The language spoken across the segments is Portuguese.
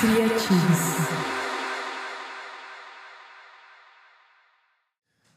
Creativos.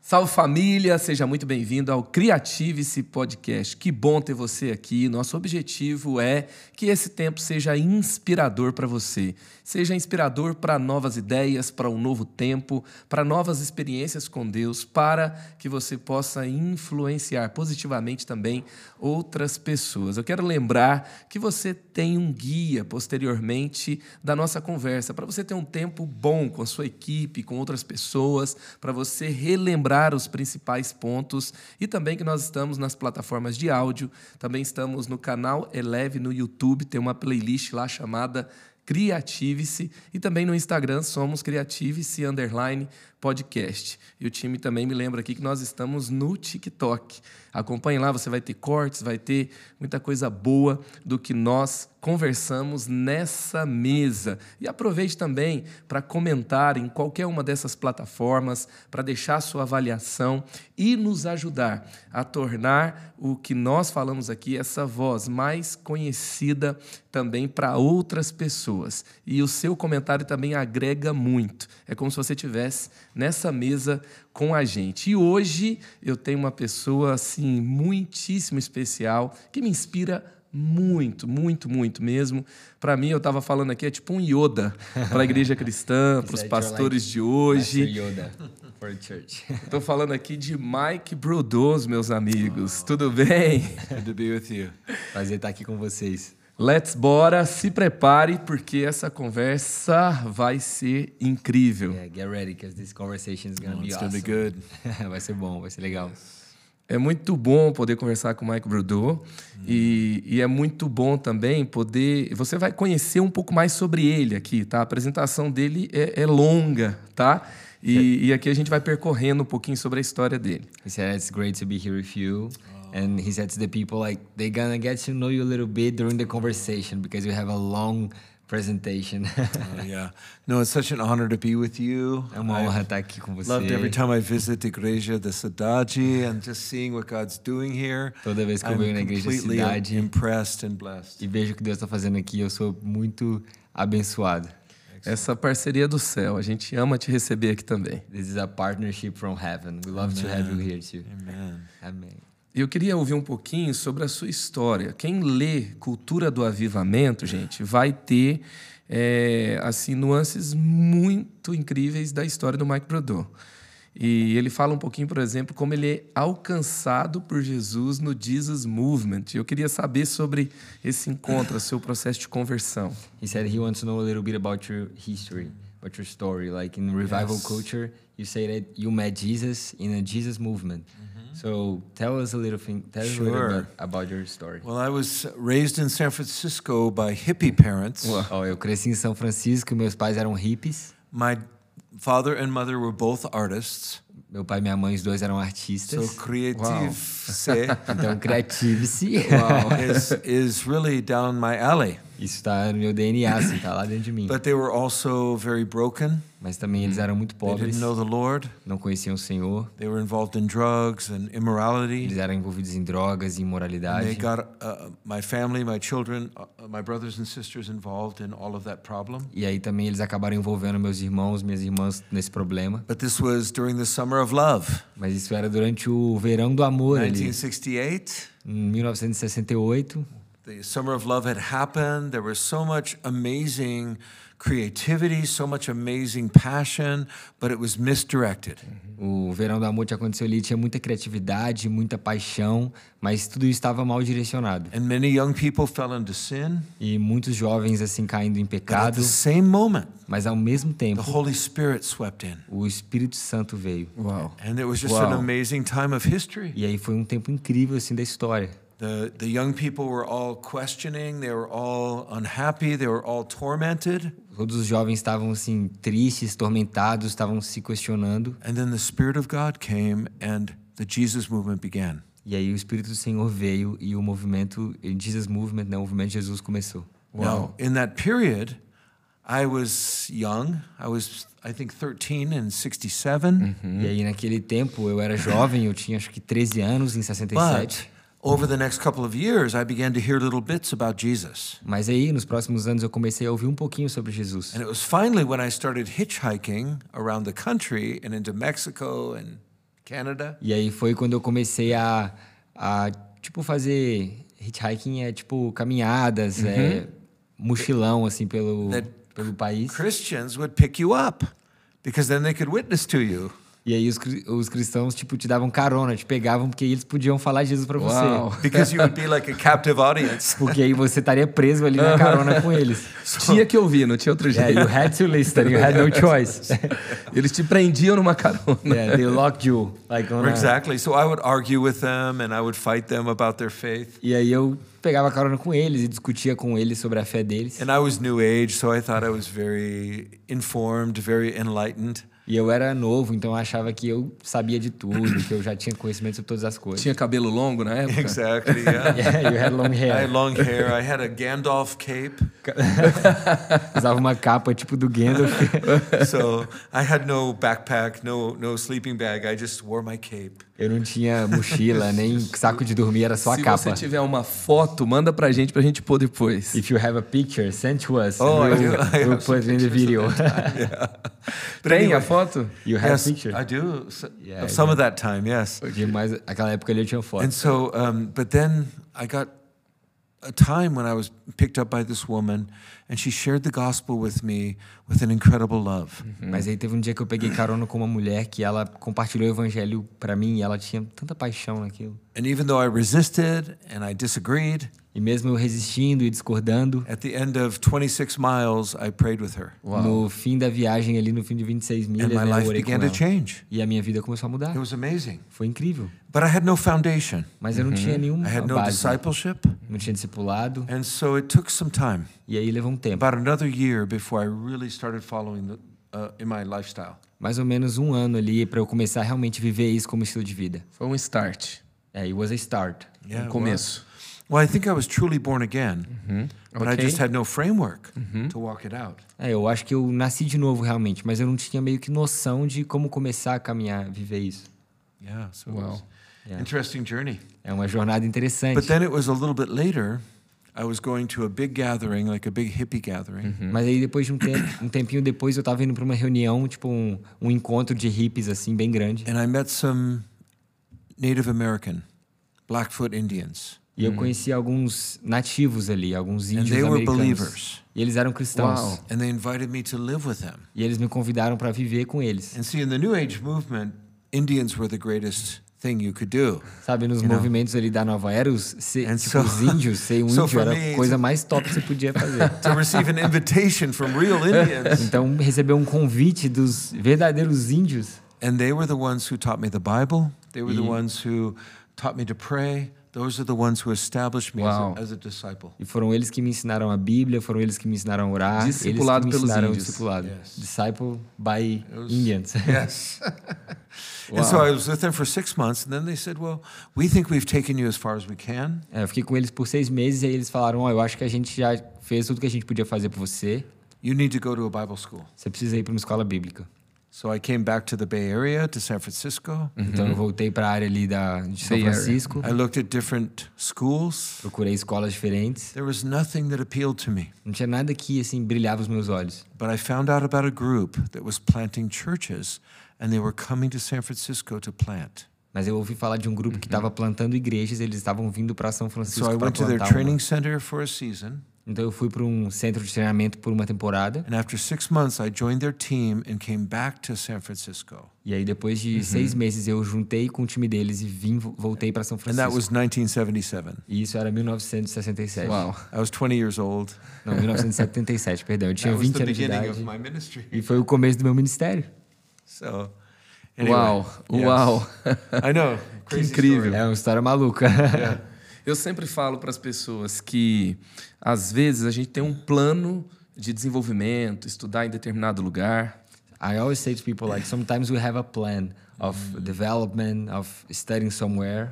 Salve família, seja muito bem-vindo ao Criative-se Podcast. Que bom ter você aqui. Nosso objetivo é que esse tempo seja inspirador para você. Seja inspirador para novas ideias, para um novo tempo, para novas experiências com Deus, para que você possa influenciar positivamente também outras pessoas. Eu quero lembrar que você tem um guia posteriormente da nossa conversa, para você ter um tempo bom com a sua equipe, com outras pessoas, para você relembrar os principais pontos e também que nós estamos nas plataformas de áudio, também estamos no canal Eleve no YouTube, tem uma playlist lá chamada Criative-se. E também no Instagram somos Criative-se underline podcast. E o time também me lembra aqui que nós estamos no TikTok. Acompanhe lá, você vai ter cortes, vai ter muita coisa boa do que nós conversamos nessa mesa. E aproveite também para comentar em qualquer uma dessas plataformas, para deixar sua avaliação e nos ajudar a tornar o que nós falamos aqui essa voz mais conhecida também para outras pessoas. E o seu comentário também agrega muito. É como se você tivesse nessa mesa com a gente. E hoje eu tenho uma pessoa assim muitíssimo especial que me inspira muito, muito, muito mesmo. Para mim, eu estava falando aqui, é tipo um Yoda para a igreja cristã, para os pastores de hoje. Yoda for church. Estou falando aqui de Mike Brudos, meus amigos. Oh. Tudo bem? Good to be with you. Prazer estar aqui com vocês. Let's bora, se prepare porque essa conversa vai ser incrível. Yeah, get ready because this conversation is gonna oh, be it's awesome. Gonna be good. vai ser bom, vai ser legal. É muito bom poder conversar com o Mike Brudeau hum. e, e, é muito bom também poder. Você vai conhecer um pouco mais sobre ele aqui, tá? A apresentação dele é, é longa, tá? E, e, aqui a gente vai percorrendo um pouquinho sobre a história dele. He said it's great to be here with you. And he said to the people like they're gonna get to know you a little bit during the conversation because you have a long presentation. oh, yeah. No, it's such an honor to be with you. É uma honra estar aqui com você. Loved every time I visit the Igreja da Cidade and just seeing what God's doing here. Toda vez que eu venho na igreja da cidade impressed and blessed. e vejo o que Deus está fazendo aqui, eu sou muito abençoado. Essa parceria do céu, a gente ama te receber aqui também. This is a partnership from heaven. We love Amen. to have you here too. Amen. Amen. Eu queria ouvir um pouquinho sobre a sua história. Quem lê Cultura do Avivamento, gente, vai ter é, assim nuances muito incríveis da história do Mike Brodor. E ele fala um pouquinho, por exemplo, como ele é alcançado por Jesus no Jesus Movement. Eu queria saber sobre esse encontro, seu processo de conversão. He said he wants to know a little bit about your history, about your story. Like in revival yes. culture, you say that you met Jesus in a Jesus movement. Mm -hmm. So tell us a little thing. Tell sure. us a little bit about your story. Well, I was raised in San Francisco by hippie parents. Oh, eu cresci em São Francisco. Meus pais eram hippies. My father and mother were both artists. Meu pai e minha mãe, os dois eram artistas. So creative-se. então, creative-se. Wow. is, is really down my alley. Isso está no meu DNA, assim, tá lá dentro de mim. But they were also very broken. Mas também eles eram muito pobres. They didn't know the Lord. Não conheciam o Senhor. They were involved in drugs and immorality. Eles eram envolvidos em drogas e imoralidade. And they got uh, my family, my children, uh, my brothers and sisters involved in all of that problem. E aí também eles acabaram envolvendo meus irmãos, minhas irmãs nesse problema. But this was during the summer of love. Mas isso era durante o verão do amor 1968. ali. Em 1968 the summer of love had happened. There was so much amazing creativity, so much amazing passion, but it was misdirected. O verão do amor tinha acontecido ali, tinha muita criatividade, muita paixão, mas tudo estava mal direcionado. And many young people fell into sin. E muitos jovens assim caindo em pecado. But at the same moment, mas ao mesmo tempo, the Holy Spirit swept in. O Espírito Santo veio. Wow. And it was just wow. an amazing time of history. E aí foi um tempo incrível assim da história. The, the young people were all questioning, they were all unhappy, they were all tormented. Todos os jovens estavam assim tristes, tormentados, estavam se questionando. And then the Spirit of God came and the Jesus movement began. E aí o Espírito do Senhor veio e o movimento, Jesus Movement, né, o movimento de Jesus começou. Wow. Now, in that period, I was young. I was I think 13 in 67. Uhum. E aí naquele tempo eu era jovem, eu tinha acho que 13 anos em 67. But over the next couple of years, I began to hear little bits about Jesus. Mas aí, nos próximos anos, eu comecei a ouvir um pouquinho sobre Jesus. And it was finally when I started hitchhiking around the country and into Mexico and Canada. E aí foi quando eu comecei a, a tipo, fazer hitchhiking, é tipo caminhadas, é, mochilão, assim, pelo, That- pelo país. Christians would pick you up because then they could witness to you. E aí os, os cristãos, tipo, te davam carona, te pegavam, porque eles podiam falar Jesus pra Uau. você. Because you would be like a captive audience. Porque aí você estaria preso ali na carona com eles. Tinha que ouvir, não tinha outro Yeah, jeito. you had to listen, you had no choice. Eles te prendiam numa carona. yeah, they locked you. Like on a- Exactly. So I would argue with them and I would fight them about their faith. E aí eu pegava carona com eles e discutia com eles sobre a fé deles. And I was new age, so I thought I was very informed, very enlightened. E eu era novo, então eu achava que eu sabia de tudo, que eu já tinha conhecimento sobre todas as coisas. Tinha cabelo longo na época? Exactly. Yeah. Yeah, you had long I hair. had long hair. I had a Gandalf cape. Usava uma capa tipo do Gandalf. So I had no backpack, no no sleeping bag. I just wore my cape. Eu não tinha mochila, nem saco de dormir, era só a Se capa. você tiver uma foto, manda pra gente pra gente pôr depois. If you have a picture, send to us. Oh, I we'll. I we'll put in the video. But Tem anyway, a foto? you have yes, a picture? I do. So, Yeah, of I some do. of that time, yes. De mais, aquela época ali eu tinha foto. And so, um, but then I got a time when I was picked up by this woman, and she shared the gospel with me with an incredible love. Mas aí teve um dia que eu peguei carona com uma mulher que ela compartilhou o evangelho pra mim e ela tinha tanta paixão naquilo. And even though I resisted and I disagreed, E mesmo eu resistindo e discordando, at the end of 26 miles, I prayed with her. no fim da viagem ali, no fim de 26 And milhas, my né, eu life began to change. E a minha vida começou a mudar. It was amazing. Foi incrível. But I had no foundation, Mas eu não tinha nenhuma I had no base. discipleship. Não tinha discipulado. And so it took some time, E aí levou um tempo. about another year, before I really started following the, uh, in my lifestyle. Mais ou menos um ano ali pra eu começar a realmente viver isso como estilo de vida. Foi um start, É, it was a start. Yeah, um começo. Well, I think I was truly born again, but I Okay. just had no framework to walk it out. É, eu acho que eu nasci de novo realmente, mas eu não tinha meio que noção de como começar a caminhar, viver isso. Yeah, so Wow. Yeah. interesting journey. É uma jornada interessante. But then it was a little bit later. I was going to a big gathering, like a big hippie gathering, Mas aí depois de um tempo, um tempinho depois eu tava indo pra uma reunião, tipo um, um encontro de hippies assim, bem grande. and I met some Native American, Blackfoot Indians, E eu conheci alguns nativos ali, alguns and índios they were americanos. believers. E eles eram cristãos. Uau. And they invited me to live with them. E eles me convidaram para viver com eles. And see, in the New Age movement, Indians were the greatest thing you could do. Sabe, nos movimentos ali da Nova Era, os, ser, And tipo, so- os índios, ser um so índio for era me, a coisa mais top que você podia fazer. To receive an invitation from real Indians. Então, receber um convite dos verdadeiros índios. And they were the ones who taught me the Bible. They were the E- ones who taught me to pray. Those are the ones who established me as, Wow. a, as a disciple. E foram eles que me ensinaram a Bíblia, foram eles que me ensinaram a orar. Discipulado eles que me pelos ensinaram índios. discipulado. Yes. Disciple by was- Indians. Yes. And so I was with them for six months, and then they said, Well, we think we've taken you as far as we can. É, eu fiquei com eles por seis meses e aí eles falaram: Ó, eu acho que a gente já fez tudo que a gente podia fazer por você. You need to go to a Bible school. Você precisa ir para uma escola bíblica. So I came back to the Bay Area, to San Francisco. Então eu voltei para a área ali da, de São Bay Area. Francisco. I looked at different schools. Procurei escolas diferentes. There was nothing that appealed to me. Não tinha nada que assim brilhava os meus olhos. But I found out about a group that was planting churches, and they were coming to San Francisco to plant. Mas eu ouvi falar de um grupo que estava plantando igrejas, eles estavam vindo para São Francisco So I para went to their plantar uma. training center for a season. Então eu fui para um centro de treinamento por uma temporada. And after six months, I joined their team and came back to San Francisco. E aí depois de seis meses eu juntei com o time deles e vim voltei para São And that was Francisco. 1977. E isso era 1967. Uau. I was 20 years old. Não, 1977, perdão. Eu tinha That was 20 the anos de beginning of idade. my ministry. E foi o começo do meu ministério. So, anyway, Uau, yes. uau. I know. Crazy incrível. story. É uma história maluca. Eu sempre falo para as pessoas que, às vezes, a gente tem um plano de desenvolvimento, estudar em determinado lugar, I always say to people like sometimes we have a plan of Mm-hmm. development, of studying somewhere,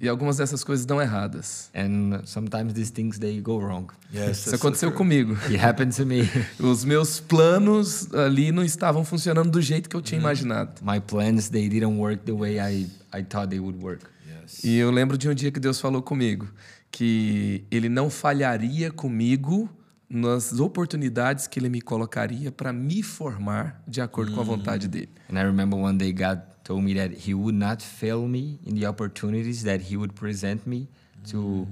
e algumas dessas coisas dão erradas. and sometimes these things they go wrong. Yes, Isso aconteceu true. comigo. It happened to me. Os meus planos ali não estavam funcionando do jeito que eu tinha imaginado. My plans they didn't work the way I I thought they would work. E eu lembro de um dia que Deus falou comigo que ele não falharia comigo nas oportunidades que ele me colocaria para me formar de acordo com a vontade dele. And I remember one day God told me that He would not fail me in the opportunities that He would present me to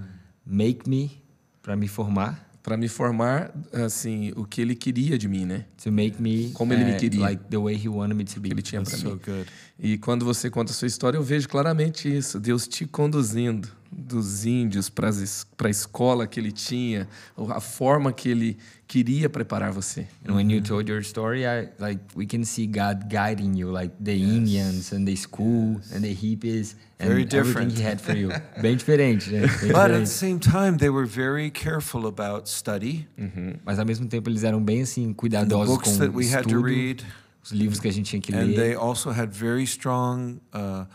make me, para me formar, Para me formar, assim, o que ele queria de mim, né? to make me Como ele me uh, queria. like the way He wanted me to be. Que ele tinha para mim. so. E quando você conta a sua história, eu vejo claramente isso. Deus te conduzindo dos índios para a escola que ele tinha, a forma que ele queria preparar você. And when you told your story, I like we can see God guiding you, like the Indians and the school and the hippies and Very everything different. He had for you. Bem diferente, né? Bem But at the diferente. same time, they were very careful about study. Mas ao mesmo tempo eles eram bem assim and the cuidadosos books com that o we had to estudo, read. os livros que a gente tinha que And ler. they also had very strong uh,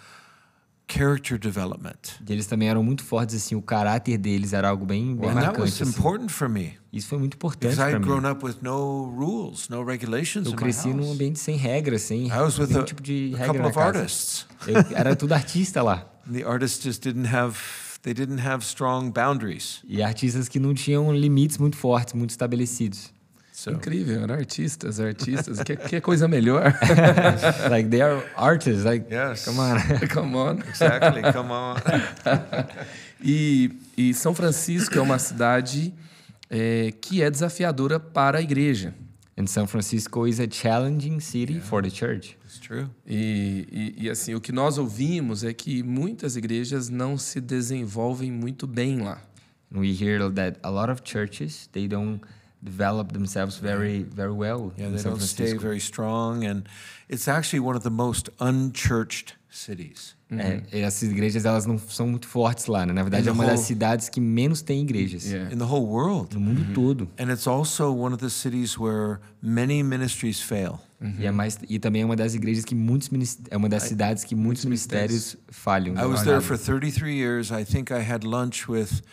character development. E eles também eram muito fortes, assim, o caráter deles era algo bem, bem that marcante. assim. Isso foi muito importante para had mim. grown up with no rules, no regulations Eu cresci num ambiente sem regras, sem nenhum tipo de a regra couple na of casa. artists. Eu era tudo artista lá. The artists just didn't have they didn't have strong boundaries. E artistas que não tinham limites muito fortes, muito estabelecidos. So Incrível, eram artistas, artistas. que, que coisa melhor. like they are artists, like Yes. come on. Come on. exactly, come on. E, e São Francisco é uma cidade é, que é desafiadora para a igreja. And San Francisco is a challenging city for the church. It's true. E, e, e, assim, o que nós ouvimos é que muitas igrejas não se desenvolvem muito bem lá. And we hear that a lot of churches they don't develop themselves very very well Yeah, they San don't stay very strong and it's actually one of the most unchurched cities. É, e essas igrejas elas não são muito fortes lá, né? Na verdade And é the uma das whole- cidades que menos tem igrejas Yeah. In the whole world. no mundo todo. And it's also one of the cities where many ministries fail. E, é mais, e também é uma das igrejas que muitos minis- é uma das cidades que muitos ministérios falham. I was there for 33 years. I think I had lunch with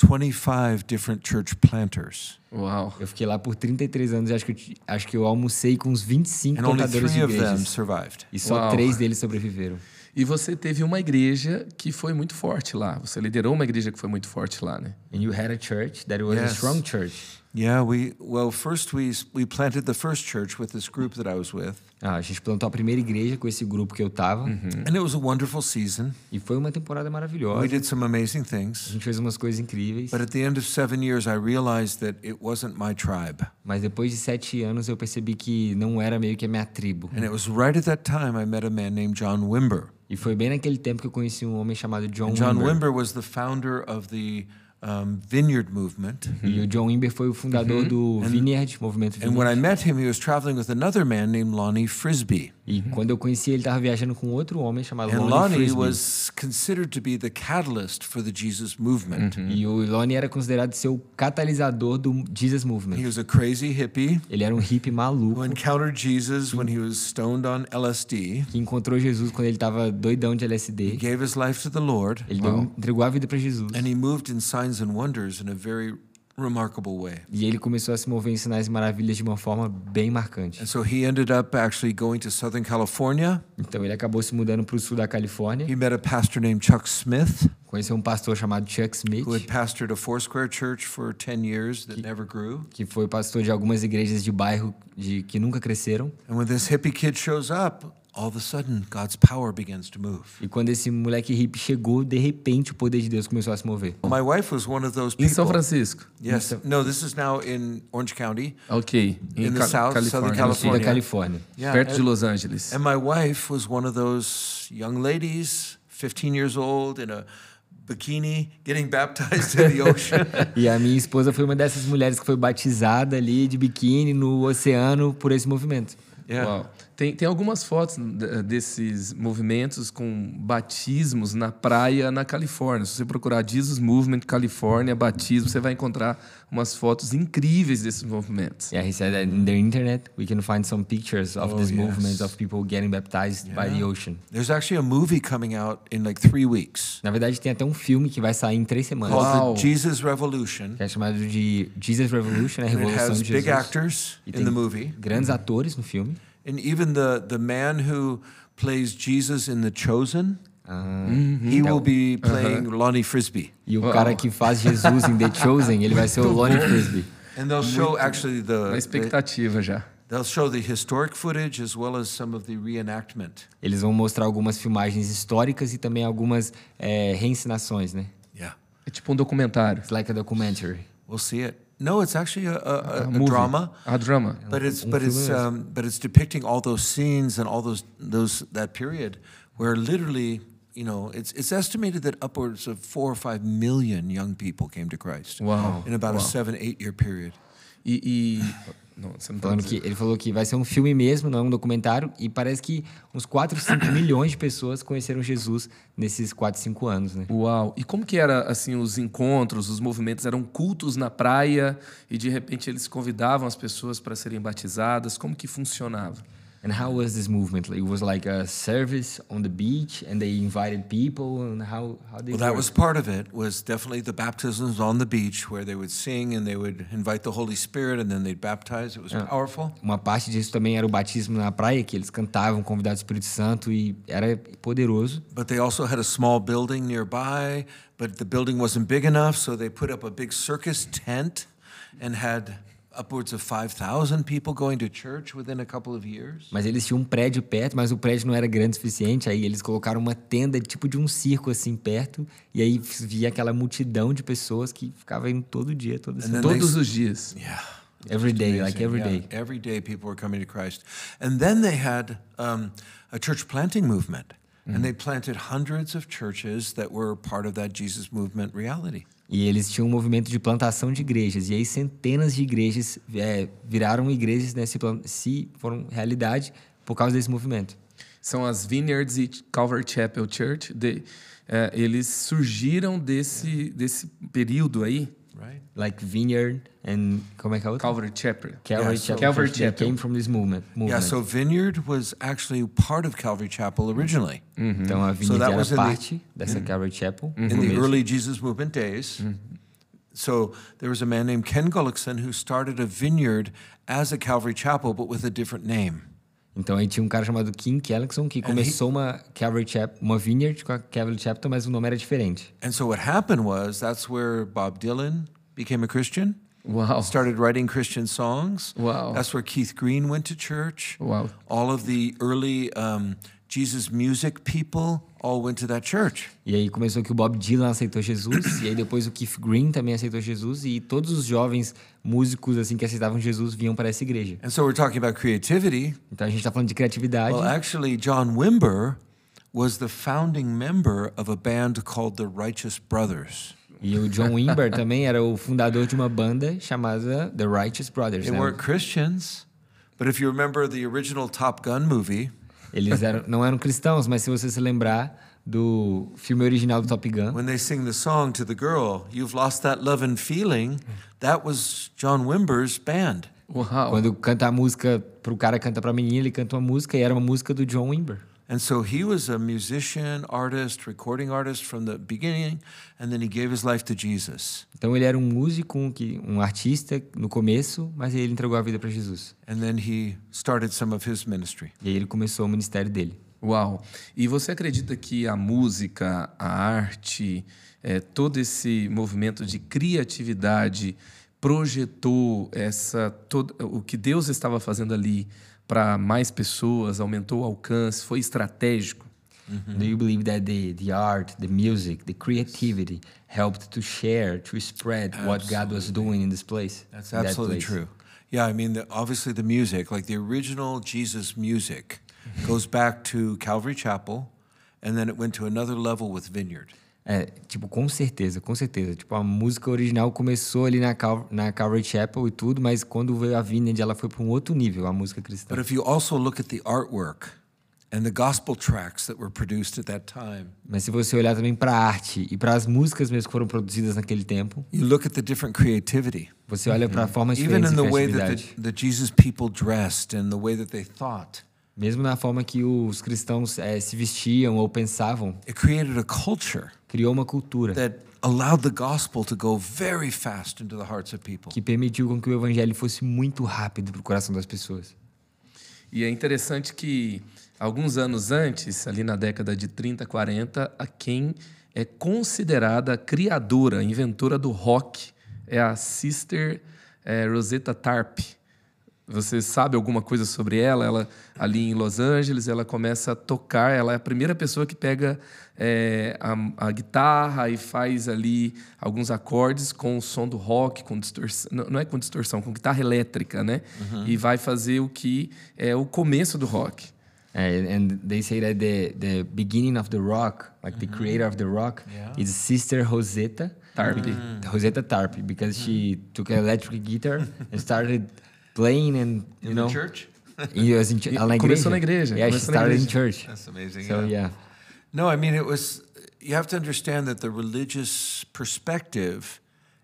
25 different church planters. Uau. Eu fiquei lá por 33 anos e acho que eu, acho que eu almocei com uns 25 And only plantadores de three of them igrejas. survived. E só Uau. três deles sobreviveram. E você teve uma igreja que foi muito forte lá. Você liderou uma igreja que foi muito forte lá, né? And you had a church that was a Yes. strong church. Yeah, we well first we we planted the first church with this group that I was with. Ah, a gente plantou a primeira igreja com esse grupo que eu tava. And it was a wonderful season. E foi uma temporada maravilhosa. We did some amazing A things. gente fez umas coisas incríveis. But at the end of 7 years I realized that it wasn't my tribe. Mas depois de sete anos eu percebi que não era meio que a minha tribo. And it was right at that time I met a man named John Wimber. E foi bem naquele tempo que eu conheci um homem chamado John And John Wimber. Wimber was the founder of the um, Vineyard Movement. E o John Wimber foi o fundador do Vineyard, movimento And when I met him, he was traveling with another man named Lonnie Frisbee. E quando eu conheci ele, estava viajando com outro homem chamado And Lonnie Frisbee. was considered to be the catalyst for the Jesus movement. E o Lonnie era considerado ser o catalisador do Jesus He Movement. was a crazy hippie Ele era um hippie maluco who encountered Jesus when he was stoned on LSD. que encontrou Jesus quando ele estava doidão de He LSD. gave his life to the Lord, Ele deu- entregou a vida para Jesus. and he moved in signs and wonders in a very remarkable way. E ele começou a se mover em sinais e maravilhas de uma forma bem marcante. And so he ended up actually going to Southern California. Então ele acabou se mudando para o sul da Califórnia. He met a pastor named Chuck Smith, Conheceu um pastor chamado Chuck Smith, who had pastored a Foursquare church for 10 years that never grew. que foi pastor de algumas igrejas de bairro de, que nunca cresceram. And when this hippie kid shows up, all of a sudden God's power begins to move. E quando esse moleque hippie chegou, de repente o poder de Deus começou a se mover. My wife was one of those Em São people. Francisco. Yes. No, this is now in Orange County. Ok. Em In the Ca- South, Southern No sul da California. Califórnia. Yeah, perto de and- Los Angeles. And my wife was one of those young ladies, 15 years old, in a bikini, getting baptized in the ocean. E a minha esposa foi uma dessas mulheres que foi batizada ali de biquíni no oceano por esse movimento. Yeah. Uau. Tem, tem algumas fotos d- desses movimentos com batismos na praia na Califórnia. Se você procurar Jesus Movement Califórnia, batismo, você vai encontrar umas fotos incríveis desses movimentos. Yeah, he said that in the internet we can find some pictures of Oh, these yes. movements of people getting baptized by the ocean. There's actually a movie coming out in like three weeks Na verdade, tem até um filme que vai sair em três semanas. called Wow. The Jesus Revolution. Que é chamado de Jesus Revolution, a Revolução has de big Jesus. actors E in the movie. grandes atores no filme. And even the, the man who plays Jesus in The Chosen, He will be playing Lonnie Frisbee. E o cara que faz Jesus em The Chosen, ele vai ser o Lonnie Frisbee. And they'll show actually the, Na the expectativa já. they'll show the historic footage as well as some of the reenactment. Eles vão mostrar algumas filmagens históricas e também algumas é, reencenações, né? Yeah, É tipo um documentário. It's like a documentary. we'll see it. No, it's actually a, a, a, a drama, A drama. but it's but it's um, but it's depicting all those scenes and all those those that period where literally. You know, it's it's estimated that upwards of four or five million young people came to Christ Wow. in about Wow. a seven eight year period. E. e... Não, você não tá Falando dizendo. que ele falou que vai ser um filme mesmo, não é um documentário, e parece que uns 4, 5 milhões de pessoas conheceram Jesus nesses 4, 5 anos, né? Uau! E como que era assim os encontros, os movimentos eram cultos na praia e de repente eles convidavam as pessoas para serem batizadas? Como que funcionava? And how was this movement? It was like a service on the beach, and they invited people, and how how they Well, that work? was part of it. Was definitely the baptisms on the beach where they would sing and they would invite the Holy Spirit and then they'd baptize. It was powerful. Uma parte disso também era o batismo na praia, que eles cantavam, convidavam o Espírito Santo e era poderoso. But they also had a small building nearby, but the building wasn't big enough, so they put up a big circus tent and had upwards of 5,000 people going to church within a couple of years. Mas eles tinham um prédio perto, mas o prédio não era grande o suficiente. Aí eles colocaram uma tenda, tipo de um circo assim perto, e aí via aquela multidão de pessoas que ficava indo todo dia, And semana. then they- Todos os dias. Yeah. Every day, like every yeah. day. Every day people were coming to Christ. And then they had um, a church planting movement. And they planted hundreds of churches that were part of that Jesus movement reality. E eles tinham um movimento de plantação de igrejas. E aí centenas de igrejas é, viraram igrejas, né, se, se foram realidade por causa desse movimento. São as Vineyards e Calvary Chapel Church. De, é, eles surgiram desse, desse período aí. Right? Like Vineyard and como é que é a outra? Calvary Chapel. Calvary Yeah, so- Chapel. Calvary Chapel. came from this movement. movement. Yeah, so Vineyard was actually part of Calvary Chapel originally. Mm-hmm. Então a So Vineyard that era was in the- parte dessa mm-hmm. Calvary Chapel. no in the começo. early Jesus movement days. So there was a man named Ken Gullickson who started a vineyard as a Calvary Chapel, but with a different name. Então aí tinha um cara chamado Kim Kellogson que começou uma Calvary Chapel, uma Vineyard com a Calvary Chapel, mas o nome era diferente. And so what happened was that's where Bob Dylan became a Christian, Uau! started writing Christian songs. Wow. That's where Keith Green went to church. Wow. All of the early um, Jesus music people all went to that church. E aí começou que o Bob Dylan aceitou Jesus, e aí depois o Keith Green também aceitou Jesus, e todos os jovens músicos assim que aceitavam Jesus vinham para essa igreja. And so we're talking about creativity. Então a gente está falando de criatividade. Well, actually, John Wimber was the founding member of a band called the Righteous Brothers. E o John Wimber também era o fundador de uma banda chamada The Righteous Brothers. They né? weren't Christians, but if you remember the original Top Gun movie, Eles eram, não eram cristãos, mas se você se lembrar do filme original do Top Gun, when they sing the song to the girl, You've Lost That Love and Feeling, that was John Wimber's band. Uau! quando canta a música pro cara canta pra menina, ele canta uma música e era uma música do John Wimber. And so he was a musician, artist, recording artist from the beginning, and then he gave his life to Jesus. Então ele era um músico, um, um artista no começo, mas ele entregou a vida para Jesus. And then he started some of his ministry. E aí ele começou o ministério dele. Uau! E você acredita que a música, a arte, é, todo esse movimento de criatividade projetou essa todo, o que Deus estava fazendo ali para mais pessoas, aumentou o alcance, foi estratégico? Do you believe that the, the art, the music, the creativity helped to share, to spread what God was doing in this place? That's in that absolutely place? true. Yeah, I mean, the, obviously the music, like the original Jesus music, goes back to Calvary Chapel, and then it went to another level with Vineyard. É, tipo, com certeza, com certeza. Tipo, a música original começou ali na, Cal na Calvary Chapel e tudo, mas quando veio a Vineyard, ela foi para um outro nível, a música cristã. But if you also look at the artwork and the gospel tracks that were produced at that time, Mas se você olhar também para a arte e para as músicas mesmo que foram produzidas naquele tempo, you look at the different creativity, você olha para formas even diferentes in de the way that the, the Jesus people dressed and the way that they thought, Mesmo na forma que os cristãos eh, se vestiam ou pensavam, it created a culture criou uma cultura that allowed the gospel to go very fast into the hearts of people. que permitiu com que o evangelho fosse muito rápido para o coração das pessoas. E é interessante que Alguns anos antes, ali na década de 30, 40, a quem é considerada a criadora, a inventora do rock é a Sister é, Rosetta Tarp. Você sabe alguma coisa sobre ela? Ela ali em Los Angeles, ela começa a tocar. Ela é a primeira pessoa que pega é, a, a, guitarra e faz ali alguns acordes com o som do rock, com distorção. Não é com distorção, com guitarra elétrica, né? Uhum. E vai fazer o que é o começo do rock. Uh, and they say that the, the beginning of the rock, like mm -hmm. the mm-hmm. creator of the rock, yeah. is Sister Rosetta Tarp. Mm. Rosetta Tarp, because mm. she took an electric guitar and started playing and, you in know. church? in, was in, na igreja. Começou na igreja. Yeah, she started in church. That's amazing. So, yeah. yeah. No, I mean, it was, you have to understand that the religious perspective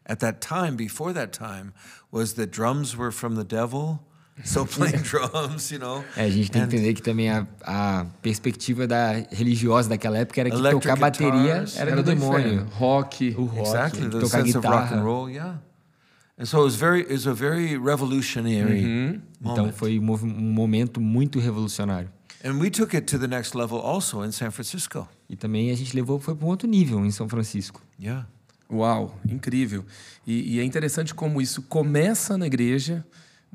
at that time, before that time, was that drums were from the devil So playing drums, you know. É, a gente tem que entender que também a, a perspectiva da religiosa daquela época era que tocar bateria era, era do, demônio. Rock, o rock, exactly, the tocar sense guitarra. of rock and roll, yeah. And so it was very, it was a very revolutionary uhum. Então foi um, um momento muito revolucionário. And we took it to the next level also in San Francisco. E também a gente levou foi para um outro nível em São Francisco. Yeah. Uau, incrível. E, e é interessante como isso começa na igreja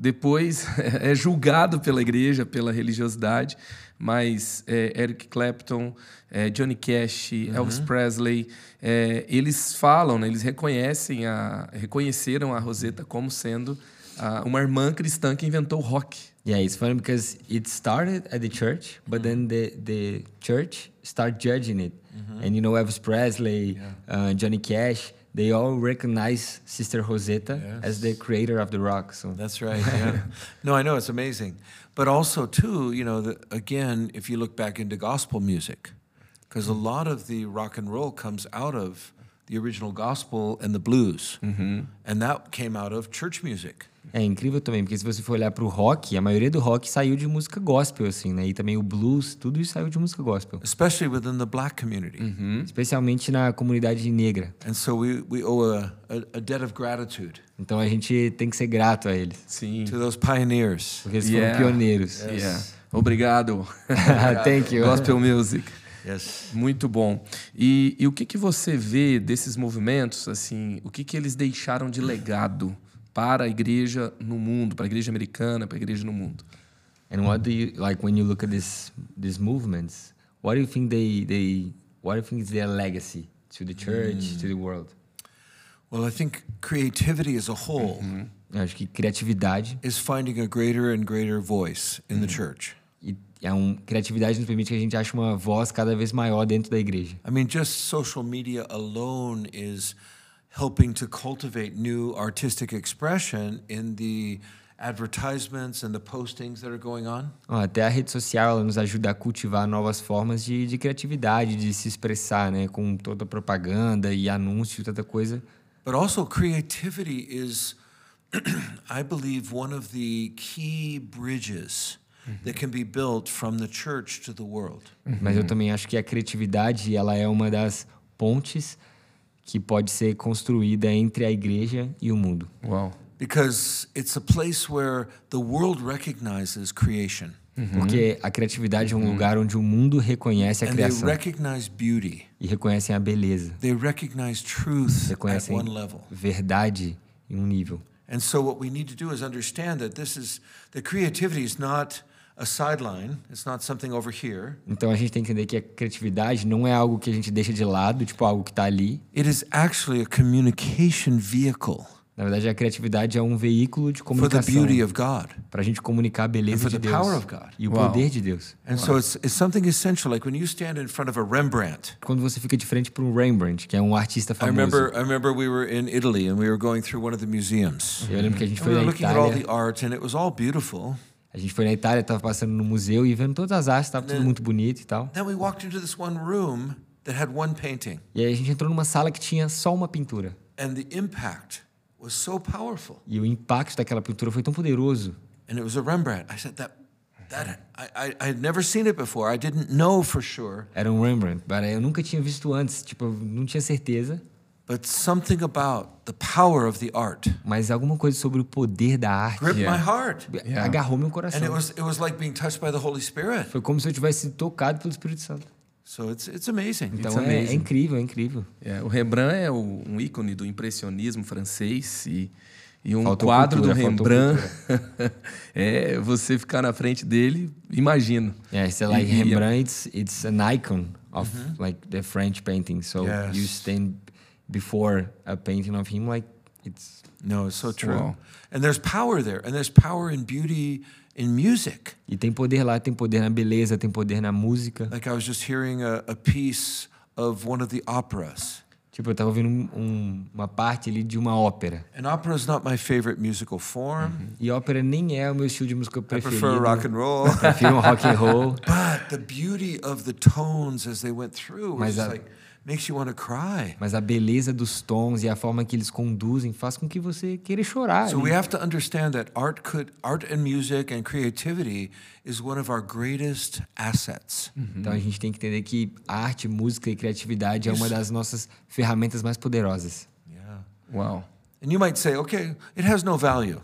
depois é julgado pela igreja, pela religiosidade, mas é, Eric Clapton, é, Johnny Cash, uhum. Elvis Presley, é, eles falam, né, eles reconhecem a, reconheceram a Rosetta como sendo a, uma irmã cristã que inventou o rock. Yeah, it's funny because it started at the church, but then the the church started judging it, uhum. and you know Elvis Presley, yeah. uh, Johnny Cash they all recognize Sister Rosetta yes. as the creator of the rock. So that's right. Yeah. no, I know it's amazing, but also too, you know, the, again, if you look back into gospel music, because a lot of the rock and roll comes out of the original gospel and the blues, mm-hmm. and that came out of church music. É incrível também, porque se você for olhar para o rock, a maioria do rock saiu de música gospel, assim, né? E também o blues, tudo isso saiu de música gospel. Especially within the black community. Uhum. Especialmente na comunidade negra. And so we, we owe a, a, a, debt of gratitude. Então a gente tem que ser grato a eles. Sim. To those pioneers. Porque eles yeah. foram pioneiros. Yes. Yeah. Obrigado. Thank you. Gospel music. Yes. Muito bom. E, e o que, que você vê desses movimentos, assim, o que, que eles deixaram de legado? para a igreja no mundo, para a igreja americana, para a igreja no mundo. And what do you like when you look at this these movements? What do you think they they what do you think is their legacy to the church, mm. to the world? Well, I think creativity as a whole. Uhum. Eu acho que criatividade is finding a greater and greater voice in uhum. the church. É um criatividade nos permite que a gente ache uma voz cada vez maior dentro da igreja. I mean, just social media alone is helping to cultivate new artistic expression in the advertisements and the postings that are going on. Até a rede social ela nos ajuda a cultivar novas formas de, de criatividade, de se expressar, né, com toda a propaganda e anúncio, tanta coisa. But also creativity is I believe one of the key bridges that can be built from the church to the world. Mas eu também acho que a criatividade ela é uma das pontes que pode ser construída entre a igreja e o mundo. Wow. Because it's a place where the world recognizes creation. Uhum. Porque a criatividade é um uhum. lugar onde o mundo reconhece a And criação. They recognize beauty. E reconhecem a beleza. They recognize truth reconhecem at one level. verdade em um nível. And so what we need to do is understand that this is the creativity is not a sideline. It's not something over here. Então a gente tem que entender que a criatividade não é algo que a gente deixa de lado, tipo algo que está ali. It is actually a communication vehicle. Na verdade, a criatividade é um veículo de comunicação para a gente comunicar a beleza de Deus e o wow. poder de Deus. And wow. so it's, it's something essential, like when you stand in front of a Rembrandt. Quando você fica de frente para um Rembrandt, que é um artista famoso. I remember, I remember we were in Italy and we were going through one of the museums. Eu lembro que a gente foi na Itália. looking at all the art and it was all beautiful. A gente foi na Itália, estava passando no museu e vendo todas as artes, estava tudo muito bonito e tal. Then we walked into this one room that had one painting. E aí a gente entrou numa sala que tinha só uma pintura. And the impact was so powerful. E o impacto daquela pintura foi tão poderoso. And it was a Rembrandt. I said that that I I, had never seen it before. I didn't know for sure. Era um Rembrandt, mas eu nunca tinha visto antes, tipo, eu não tinha certeza. But something about the power of the art Mas alguma coisa sobre o poder da arte gripped Yeah. my heart. Yeah. agarrou meu And it coração. was, it was like being touched by the Holy Spirit. Foi como se eu tivesse sido tocado pelo Espírito Santo. So it's, it's amazing. Então It's é, é amazing. incrível, é incrível. É, o Rembrandt é o- um ícone do impressionismo francês e, e um Faltou quadro cultura, do Rembrandt é você ficar na frente dele, imagino. Yeah, it's like E- e- Rembrandt. It's it's an icon of like the French painting. So Yes. you stand before a painting of him, like it's No, it's so true. Wow. And there's power there. And there's power in beauty in music. e tem poder lá, tem poder na beleza, tem poder na música. Like I was just hearing a, a piece of one of the operas. Tipo, eu tava ouvindo um- um- uma parte ali de uma ópera. And opera is not my favorite musical form. E ópera nem é o meu estilo de música preferido. I prefer rock and roll. Prefiro um rock and roll. but the beauty of the tones as they went through was Mas just a- like makes you want to cry. Mas a beleza dos tons e a forma que eles conduzem faz com que você queira chorar. So we have to understand that art could art and music and creativity is one of our greatest assets. Então a gente tem que entender que arte, música e criatividade é uma das nossas ferramentas mais poderosas. Yeah. Uau. And you might say, okay, it has no value.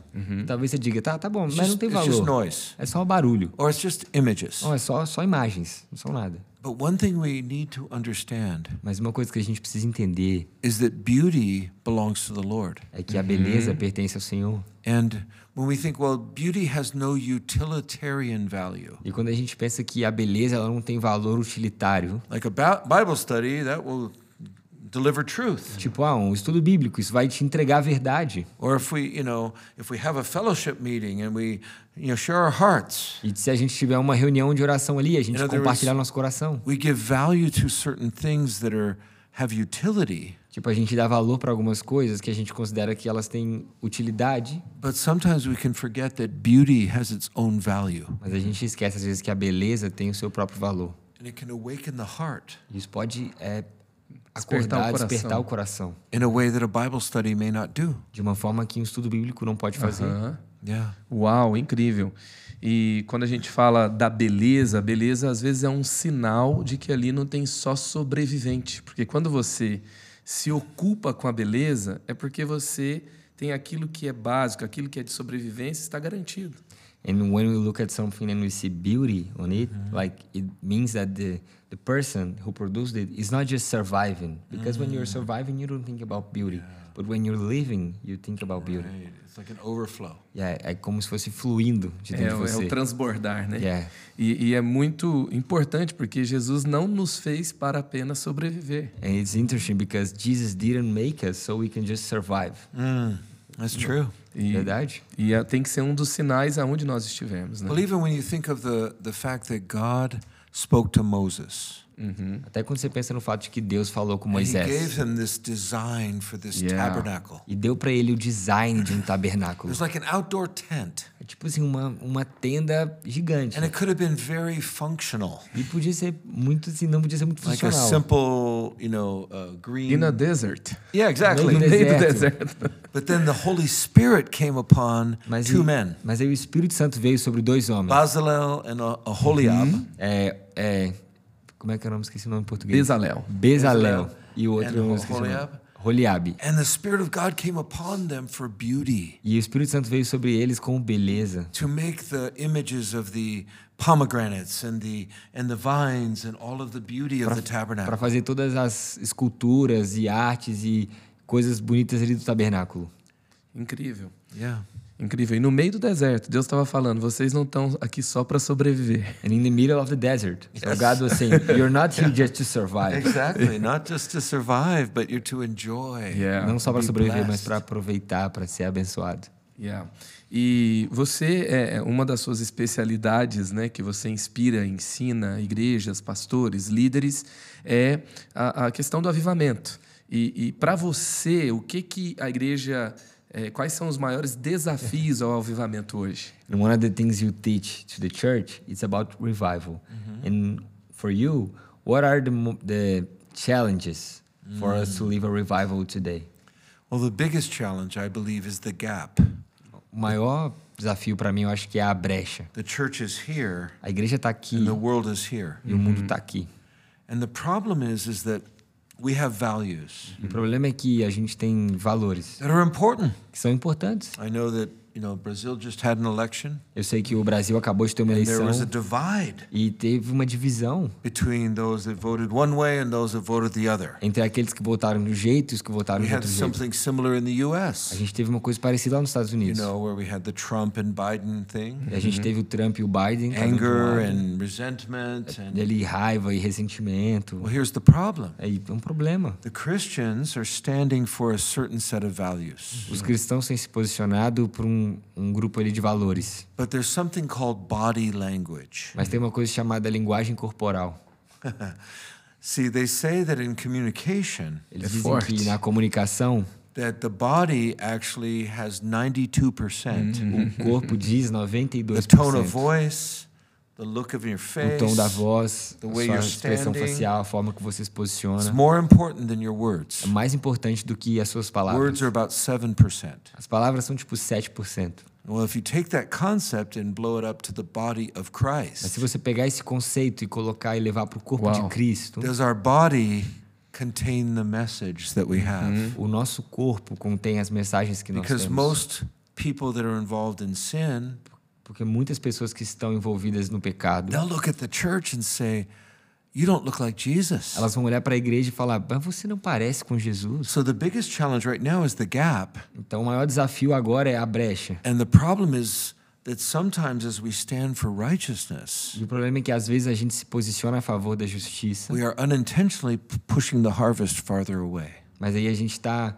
Talvez você diga, tá, tá bom, It's mas não just, tem it's just valor. noise. É só barulho. Or it's just images. Não, é só, só imagens, não são nada. But one thing we need to understand Mas uma coisa que a gente precisa entender is that beauty belongs to the Lord. é que a beleza pertence ao Senhor. And when we think, well, beauty has no utilitarian value, E quando a gente pensa que a beleza ela não tem valor utilitário, like a Bible study, that will deliver truth. tipo, ah, um estudo bíblico, isso vai te entregar a verdade. Or if we, you know, if we have a fellowship meeting and we, you know, share our hearts, E se a gente tiver uma reunião de oração ali, a gente other compartilhar nosso coração. we give value to certain things that are have utility, Tipo, a gente dá valor para algumas coisas que a gente considera que elas têm utilidade, but sometimes we can forget that beauty has its own value. mas a gente esquece às vezes que a beleza tem o seu próprio valor. And it can awaken the heart Isso pode é, Despertar o acordar, coração. despertar o coração in a way that a Bible study may not do. de uma forma que um estudo bíblico não pode fazer. Aham. Yeah. Uau, incrível. E quando a gente fala da beleza, a beleza às vezes é um sinal de que ali não tem só sobrevivente. Porque quando você se ocupa com a beleza, é porque você tem aquilo que é básico, aquilo que é de sobrevivência está garantido. And when we look at something and we see beauty on it, like it means that the the person who produced it is not just surviving. Because when you're surviving, you don't think about beauty. But when you're living, you think about beauty. Right. It's like an overflow. Yeah, é como se fosse fluindo de É, dentro o- de é você. o transbordar, né? Yeah. E, e é muito importante porque Jesus não nos fez para apenas sobreviver. And it's interesting because Jesus didn't make us so we can just survive. Mm, that's true. E, Verdade? e é- tem que ser um dos sinais aonde nós estivermos, né? Well, even when you think of the, the fact that God spoke to Moses, Até quando você pensa no fato de que Deus falou com Moisés him this design for this Yeah. tabernacle. e deu para ele o design de um It tabernáculo. was like an outdoor tent, É tipo assim, uma, uma tenda gigante. and it could have been very functional, E podia ser muito assim, não podia ser muito like a funcional. simple, you know, uh, green. In a desert. yeah, exactly. No meio do deserto. But then the Holy Spirit came upon Mas, two e- men, mas aí o Espírito Santo veio sobre dois homens. Bazalel and uh, Aholiab. É, é, como é que é o nome? Esqueci o nome em português. Bezalel. Bezalel. E o outro And eu esqueci. Aholiab? Holiabe. And the Spirit of God came upon them for beauty, E o Espírito Santo veio sobre eles com beleza. to make the images of the pomegranates and the and the vines and all of the beauty of the Para tabernacle. fazer todas as esculturas e artes e coisas bonitas ali do tabernáculo. Incrível. Yeah. Incrível. E no meio do deserto, Deus estava falando: vocês não estão aqui só para sobreviver. And in the middle of the desert. So God was saying, you're not here just to survive. Exactly. Not just to survive, but you're to enjoy. Yeah. Não só para sobreviver, mas blessed. para aproveitar, para ser abençoado. Yeah. E você é uma das suas especialidades, né, que você inspira, ensina igrejas, pastores, líderes, é a, a questão do avivamento. E, e para você, o que que a igreja, é, quais são os maiores desafios ao avivamento hoje? And one of the things you teach to the church is about revival. And for you, what are the, the challenges for us to live a revival today? Well, the biggest challenge, I believe, is the gap. O maior desafio para mim, eu acho que é a brecha. The church is here A igreja está aqui and the world is here. e o mundo está aqui. And the problem is is that we have values O problema é que a gente tem valores that are important. que são importantes. I know that, you know, Brazil just had an election Eu sei que o Brasil acabou de ter uma eleição was a divide e teve uma divisão between those that voted one way and those that voted the other. entre aqueles que votaram de um jeito e os que votaram de outro jeito. something similar in the A US, gente teve uma coisa parecida lá nos Estados you Unidos. know, where we had the Trump and Biden thing, a gente teve o Trump e o Biden, anger and resentment and dele raiva e ressentimento. well, here's the problem. Aí é um problema. The Christians are standing for a certain set of values. Os cristãos têm se posicionado por um, um grupo ali de valores. But there's something called body language. Mas tem uma coisa chamada linguagem corporal. See, they say that in communication Eles dizem forte. que na comunicação that the body actually has 92%. o corpo diz The 92%. tone of voice, the look of your O tom da voz, the a way sua expressão standing. facial, a forma que você se It's posiciona. more important than your words. É mais importante do que as suas palavras. Words are about 7%. As palavras são tipo 7%. Well, if you take that concept and blow it up to the body of Mas se Christ, você pegar esse conceito e colocar e levar para o corpo Uau. de Cristo, does our body contain the message that we have? o nosso corpo contém as mensagens que nós Because temos. most people that are involved in sin, Porque muitas pessoas que estão envolvidas no pecado, they'll look at the church and say, You don't look like Jesus. elas vão olhar para a igreja e falar: Mas você não parece com Jesus. So the biggest challenge right now is the gap. Então o maior desafio agora é a brecha. And the problem is that sometimes as we stand for righteousness, E o problema é que às vezes a gente se posiciona a favor da justiça, we are unintentionally pushing the harvest farther away. mas aí a gente está,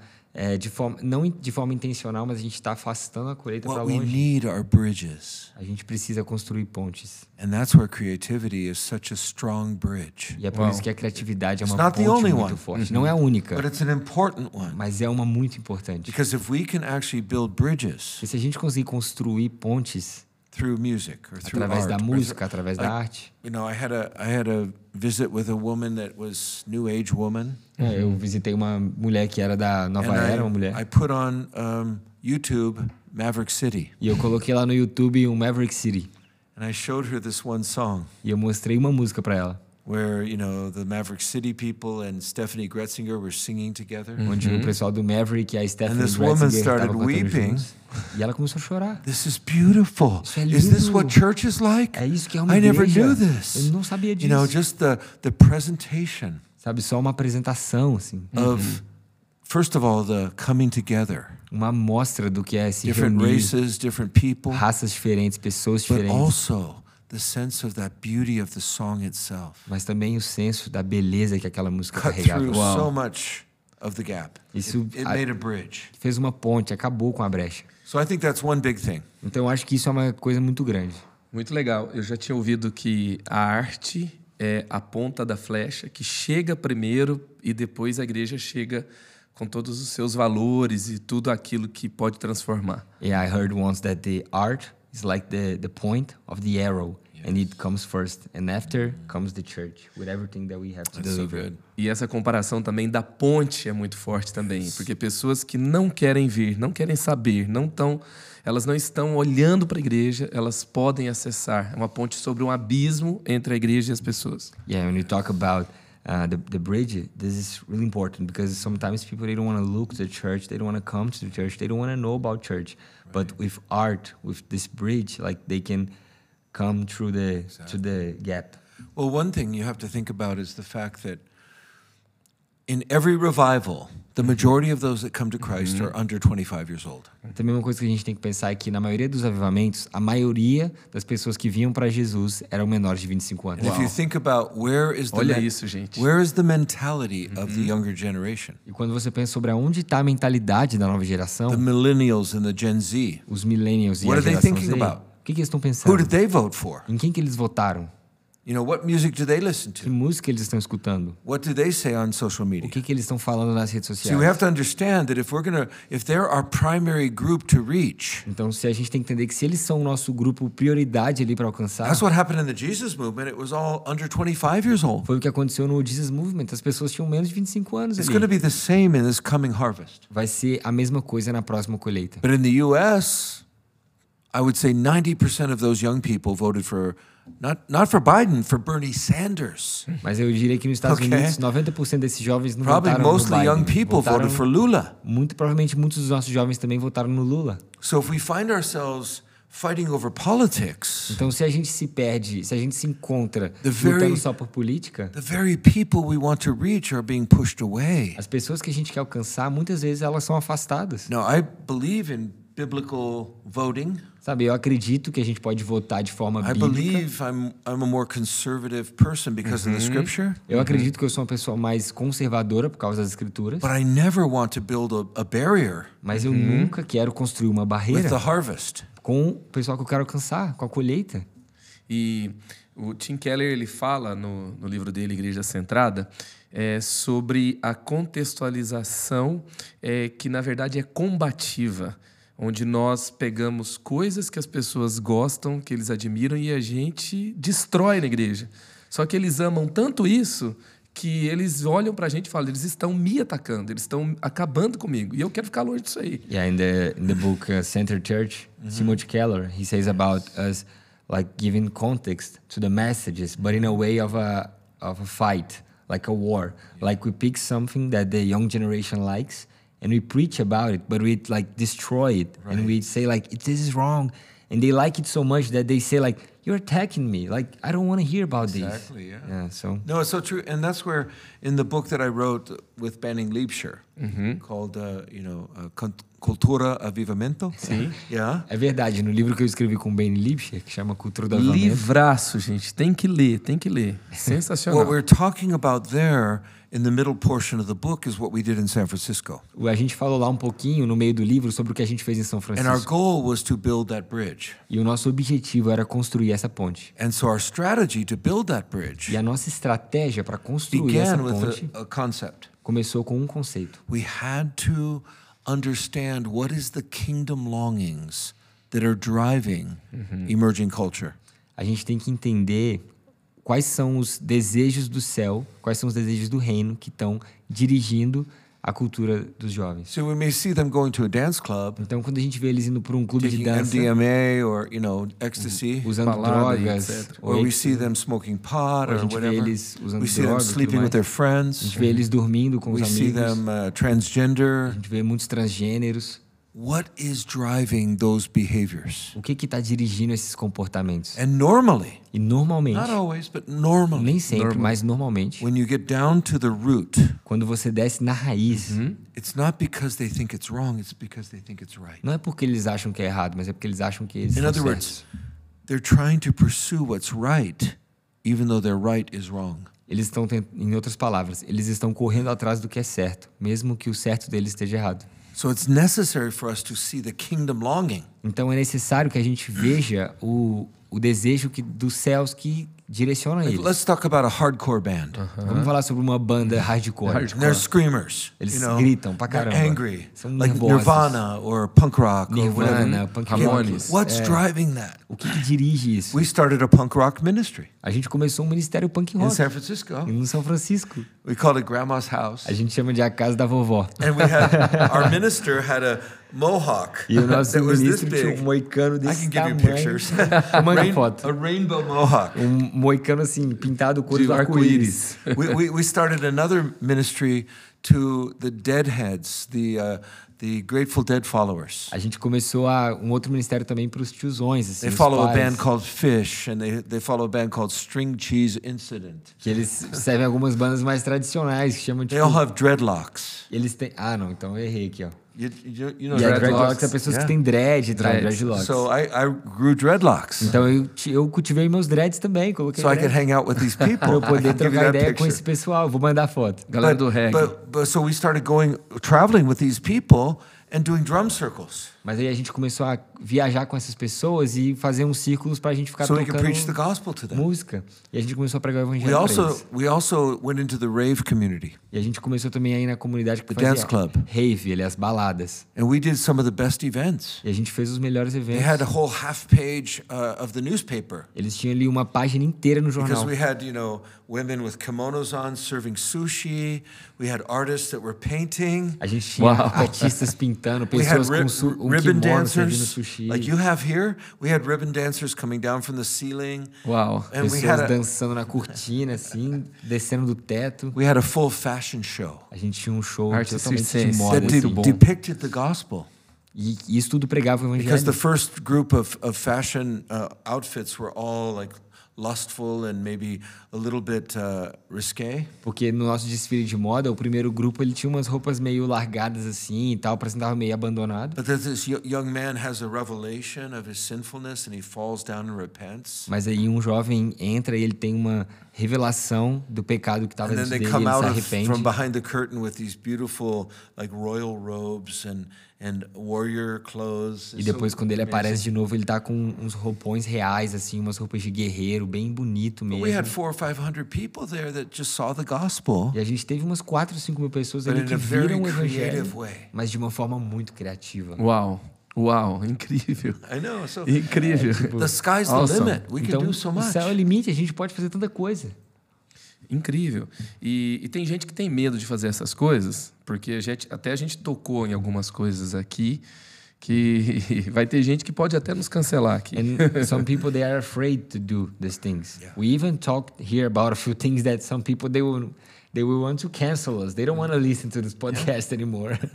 de forma, não de forma intencional, mas a gente está afastando a colheita para What we longe. need are bridges. A gente precisa construir pontes. And that's where creativity is such a strong bridge. E é por isso que a criatividade é It's uma not the ponte only muito one. forte. Não é a única, But it's an important one. mas é uma muito importante. Because if we can actually build bridges E se a gente conseguir construir pontes through music or through através art, da or música, through- através da like, arte. you know, I had a I had a visit with a woman that was New Age woman, É, eu visitei uma mulher que era da Nova and Era, uma I, mulher. I put on um, YouTube Maverick City, E eu coloquei lá no YouTube um Maverick City. and I showed her this one song E eu mostrei uma música para ela, where you know the Maverick City people and Stephanie Gretzinger were singing together. onde o pessoal do Maverick e a Stephanie this woman Gretzinger started estavam weeping. juntos. E ela começou a chorar. This is beautiful. Isso é Is this lindo. what church is like? É isso que é uma I never igreja. knew this. Eu não sabia You know, disso. just the the presentation Sabe, só uma apresentação, assim. of first of all the coming together, Uma amostra do que é se different reunir. races, different people, Raças diferentes, pessoas but diferentes. also the sense of that beauty of the song itself. Mas também o senso da beleza que aquela música Cut carregava. through so much of the gap. Isso It a- made a bridge. fez uma ponte, acabou com a brecha. So I think that's one big thing. Então eu acho que isso é uma coisa muito grande. Muito legal. Eu já tinha ouvido que a arte é a ponta da flecha que chega primeiro e depois a igreja chega com todos os seus valores e tudo aquilo que pode transformar. Yeah, I heard once that the art is like the, the point of the arrow, and it comes first, and after comes the church with everything that we have to That's so deliver. good. E essa comparação também da ponte é muito forte também, porque pessoas que não querem vir, não querem saber, não estão, elas não estão olhando para a igreja, elas podem acessar. É uma ponte sobre um abismo entre a igreja e as pessoas. Yeah, when you talk about uh, the the bridge, this is really important because sometimes people they don't want to look to the church, they don't want to come to the church, they don't want to know about church. But with art, with this bridge, like they can come through the to the gap. Well, one thing you have to think about is the fact that in every revival, the majority of those that come to Christ are under 25 years old. Também uma coisa que a gente tem que pensar é que na maioria dos avivamentos, a maioria das pessoas que vinham para Jesus eram menores de 25 anos. And if you think about where is the Olha isso, gente. where is the mentality of the younger generation, E quando você pensa sobre aonde está a mentalidade da nova geração, the millennials and the Gen Z, os millennials e What a are they geração thinking Z, about? o que, que eles estão who pensando? did they vote for? Em quem que eles votaram? You know, what music do they listen Que to? música eles estão escutando? What do they say on social O media? que, que eles estão falando nas redes sociais? we have to understand that if we're gonna, if they're our primary group to reach, Então, se a gente tem que entender que se eles são o nosso grupo prioridade ali para alcançar, that's what happened in the Jesus movement. It was all under 25 years old. foi o que aconteceu no Jesus Movement. As pessoas tinham menos de 25 anos It's ali. going to be the same in this coming harvest. Vai ser a mesma coisa na próxima colheita. But in the U.S., I would say 90% of those young people voted for not not for Biden, for Bernie Sanders. Mas eu diria que nos Estados Ok. Unidos, 90% desses jovens não Probably votaram no mostly Biden. young people votaram, voted for Lula. Muito provavelmente muitos dos nossos jovens também votaram no Lula. So if we find ourselves fighting over politics, Então, se a gente se perde, se a gente se encontra very- lutando só por política, the very people we want to reach are being pushed away. as pessoas que a gente quer alcançar, muitas vezes elas são afastadas. Now, I believe in biblical voting. Sabe, eu acredito que a gente pode votar de forma I bíblica. believe I'm I'm a more conservative person because of the scripture. Eu acredito que eu sou uma pessoa mais conservadora por causa das escrituras, But I never want to build a, a barrier mas eu nunca quero construir uma with barreira the harvest. com o pessoal que eu quero alcançar, com a colheita. E o Tim Keller ele fala no, no livro dele, Igreja Centrada, é, sobre a contextualização é, que, na verdade, é combativa, onde nós pegamos coisas que as pessoas gostam, que eles admiram, e a gente destrói na igreja. Só que eles amam tanto isso que eles olham para a gente e falam: eles estão me atacando, eles estão acabando comigo, e eu quero ficar longe disso aí. Yeah, in the in the book uh, Center Church, Timothy Keller, he says about us like giving context to the messages, but in a way of a of a fight, like a war. Like we pick something that the young generation likes and we preach about it, but we like destroy it and we say like this is wrong, and they like it so much that they say like you're attacking me, like I don't want to hear about Exactly, this. yeah. Yeah. So No, it's so true, and that's where in the book that I wrote with Banning Liebscher, called uh, you know uh, Cult- Cultura Avivamento. Sim. Yeah. é verdade. No livro que eu escrevi com Ben Lipscher, que chama Cultura do Avivamento, Livraço, gente, tem que ler, tem que ler. Sensacional. What we're talking about there in the middle portion of the book is what we did in San Francisco, A gente falou lá um pouquinho no meio do livro sobre o que a gente fez em São and our Francisco. goal was to build that bridge. E o nosso objetivo era construir essa ponte. And so our strategy to build that bridge E a nossa estratégia para construir essa began with ponte a, a concept. começou com um conceito. We had to understand what is the kingdom longings that are driving emerging culture. A gente tem que entender quais são os desejos do céu, quais são os desejos do reino que estão dirigindo a cultura dos jovens. So we may see them going to a dance club, Então, quando a gente vê eles indo para um clube de dança, MDMA or you know ecstasy, usando balada drogas, etc. ou or we see them smoking pot Ou a or gente vê whatever. eles usando We see them drogas e sleeping mais. with their a friends. gente vê eles dormindo com os We see amigos, them uh, a transgender. gente vê muitos transgêneros. What is driving those behaviors? O que está dirigindo esses comportamentos? And normally, E normalmente, not always, but normally, nem sempre, Normal. mas normalmente, when you get down to the root, quando você desce na raiz, it's not because they think it's wrong, it's because they think it's right. não é porque eles acham que é errado, mas é porque eles acham que eles In other words, certos. they're trying to pursue what's right, even though their right is wrong. Eles estão, tent- em outras palavras, eles estão correndo atrás do que é certo, mesmo que o certo deles esteja errado. So it's necessary for us to see the kingdom longing. Então é necessário que a gente veja o, o desejo que, dos céus que direcionam eles. let's talk about a hardcore band. Vamos falar sobre uma banda hardcore. Hardcore. They're screamers. Eles you know, gritam pra they're caramba. angry, São like nervosos. Nirvana or punk rock or Nirvana, whatever. punk Ramones. rock. What's É. driving that? O que, que dirige isso? We started a punk rock ministry A gente começou um ministério punk in rock San Francisco. no São Francisco. We called it Grandma's House. A gente chama de a casa da vovó. And we had our minister had a mohawk E o nosso ministro tinha um moicano I desse can give you tamanho. pictures. Manda Rain- foto. a rainbow mohawk. Um moicano assim, pintado cor De do arco-íris. we, we, we started another ministry to the deadheads, the, uh, the Grateful Dead followers. A gente começou a, um outro ministério também para os tiozões, assim, They follow a pais, band called Fish, and they, they follow a band called String Cheese Incident. que eles servem algumas bandas mais tradicionais, que chamam de... They all have dreadlocks. Eles têm... Ah, não, então eu errei aqui, ó. You, you, you know E a dreadlocks. dreadlocks é pessoas Yeah. que têm dread, Dreads. dreadlocks. So I, I grew dreadlocks Então eu, eu cultivei meus dreads também, coloquei so I could dread hang out with these people. eu I poder trocar ideia com esse pessoal. Vou mandar foto. Galera do reggae. But, but so we started going traveling with these people and doing drum circles Mas aí a gente começou a viajar com essas pessoas e fazer uns círculos pra gente ficar so we could preach the tocando gospel to them. música. E a gente começou a pregar o We evangelho also eles. we also went into the rave community E a gente começou também aí na comunidade que The fazia dance club. rave, aliás, baladas. and we did some of the best events. E a gente fez os melhores They eventos. had a whole half page uh, of the newspaper Eles tinham ali uma página inteira no because jornal. we had you know women with kimonos on serving sushi. We had artists that were painting. A gente tinha Uau. artistas pintando, We pessoas com um ribbon dancers, like you have here. We had ribbon dancers coming down from the ceiling. Wow. And we had a, dançando na cortina, assim, descendo do teto. we had a full fashion show A gente tinha um show Arte totalmente de moda, that muito bom. depicted the gospel. E isso tudo pregava o Because the first group of, of fashion uh, outfits were all like lustful and maybe bit uh, risque. Porque no nosso desfile de moda, o primeiro grupo ele tinha umas roupas meio largadas assim e tal, parecendo que tava meio abandonado. But then this yo- young man has a revelation of his sinfulness and he falls down and repents. Mas aí um jovem entra e ele tem uma revelação do pecado que estava dentro dele, ele se arrepende. from behind the curtain with these beautiful, like royal robes and, and warrior clothes. E depois, quando ele aparece de novo, ele tá com uns roupões reais, assim, umas roupas de guerreiro, bem bonito But mesmo. we had four or five hundred people there that just saw the gospel, E a gente teve umas 4, 5 mil pessoas ali in que a very viram o creative evangelho, way. mas de uma forma muito criativa. Uau. Uau. Incrível. I know. So Incrível. the sky's the Awesome. limit. We can Então, do so o much. céu é o limite, a gente pode fazer tanta coisa. Incrível. E, e tem gente que tem medo de fazer essas coisas, porque a gente, até a gente tocou em algumas coisas aqui que vai ter gente que pode até nos cancelar aqui. And some people they are afraid to do these things. We even talked here about a few things that some people they will they will want to cancel us. They don't want to listen to this podcast anymore.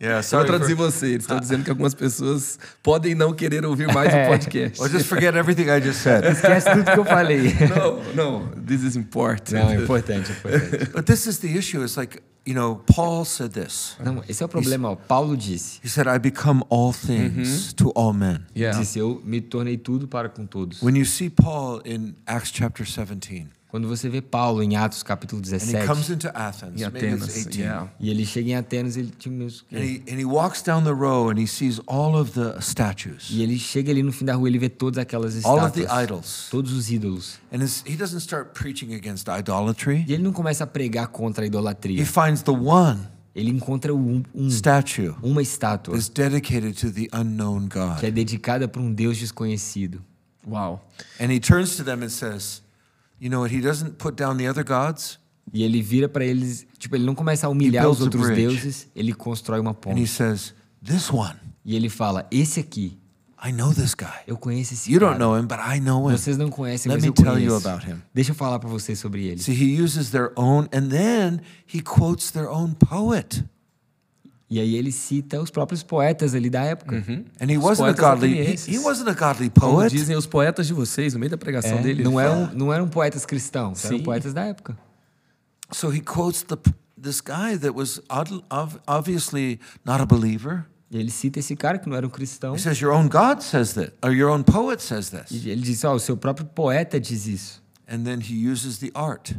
Yeah, sorry traduzir for, você, eles estão dizendo que algumas pessoas podem não querer ouvir mais o podcast. or just forget everything I just said. Esquece tudo que eu falei. Não, não, this is important. Não, é importante, é importante. But this is the issue. It's like, you know, Paul said this. Não, esse é o problema. Ó. Paulo disse, He said, I become all things to all men. Yeah. disse eu me tornei tudo para com todos. When you see Paul in Acts chapter 17, Quando você vê Paulo em Atos capítulo and he 17 comes into Athens, it's Atenas. 18, Yeah. e ele chega em Atenas, ele tinha meus and, he, and he walks down the row and he sees all of the statues, e ele chega ali no fim da rua, ele vê todas aquelas all of the estátuas, idols. todos os ídolos. And his, he doesn't start preaching against idolatry. E ele não começa a pregar contra a He idolatria. finds the one Ele encontra um, um- statue uma estátua that's dedicated to the unknown que é God. dedicada para um Deus desconhecido. Uau. And he turns to them and says, You know what? He doesn't put down the other gods, E ele vira para eles, tipo, ele não começa a humilhar os outros deuses, ele constrói uma and he ponte. says, This one, E ele fala: Esse aqui, I know this guy. eu conheço esse You cara. don't know him, but I know him. Vocês não conhecem, Let mas me eu tell you conheço. about him. Deixa eu falar para vocês sobre ele. See, he uses their own, and then he quotes their own poet. E aí ele cita os próprios poetas ali da época. And he wasn't a godly. He, he wasn't a godly Como poet. dizem os poetas de vocês, no meio da pregação É, dele. não, eram, fala, não eram poetas cristãos, eram Sim. poetas da época. So he quotes the this guy that was obviously not a believer. E ele cita esse cara que não era um cristão. He says, "Your own God says that, or your own poet says this." E ele diz: Ó, o seu próprio poeta diz isso. And then he uses the art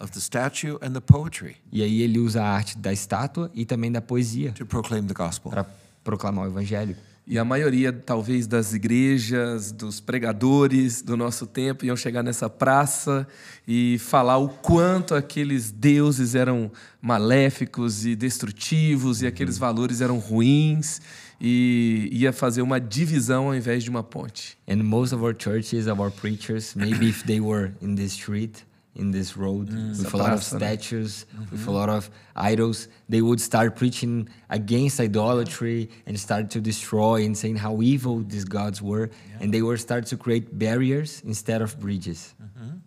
of the statue and the poetry E aí ele usa a arte da estátua e também da poesia to proclaim the gospel. para proclamar o evangelho. E a maioria, talvez, das igrejas, dos pregadores do nosso tempo iam chegar nessa praça e falar o quanto aqueles deuses eram maléficos e destrutivos e aqueles valores eram ruins e ia fazer uma divisão ao invés de uma ponte. And most of our churches, our preachers, maybe if they were in this street, in this road, mm. with Essa a lot of praça, né? statues, with a mm-hmm. lot of idols, they would start preaching against idolatry and start to destroy and saying how evil these gods were. And they would start to create barriers instead of bridges. Mm-hmm.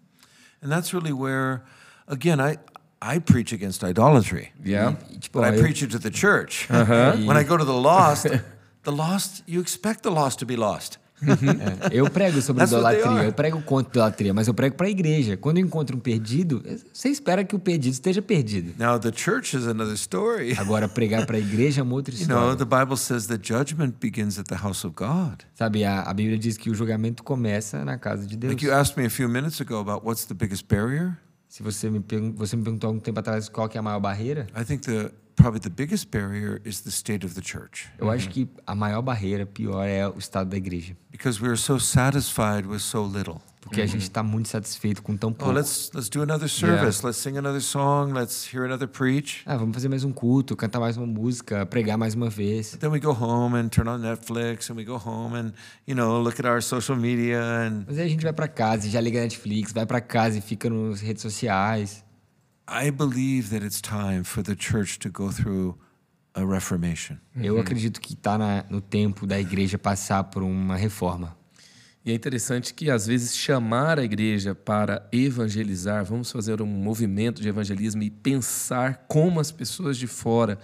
And that's really where, again, I I preach against idolatry, Yeah. But I preach it to the church. Uh-huh. When I go to the lost, the lost, you expect the lost to be lost. É, eu prego sobre idolatria, eu prego contra idolatria, mas eu prego para a igreja. Quando eu encontro um perdido, você espera que o perdido esteja perdido. Now the church is another story. Agora, pregar para a igreja é uma outra You know, história. the Bible says that judgment begins at the house of God. Sabe, a, a Bíblia diz que o julgamento começa na casa de Deus. Like you asked me a few minutes ago about what's the biggest barrier. Se você me, você me perguntou há algum tempo atrás qual que é a maior barreira, I think the probably the biggest barrier is the state of the church eu acho que a maior barreira, pior, é o estado da igreja. because we're so satisfied with so little. Porque a gente está muito satisfeito com tão Oh, pouco. let's let's do another service. Let's sing another song. Let's hear another preach. Ah, vamos fazer mais um culto, cantar mais uma música, pregar mais uma vez. Then we go home and turn on Netflix and we go home and you know look at our social media and Mas aí a gente vai para casa e já liga a Netflix, vai para casa e fica nas redes sociais. I believe that it's time for the church to go through a reformation. Eu acredito que está no tempo da igreja passar por uma reforma. E é interessante que, às vezes, chamar a igreja para evangelizar, vamos fazer um movimento de evangelismo e pensar como as pessoas de fora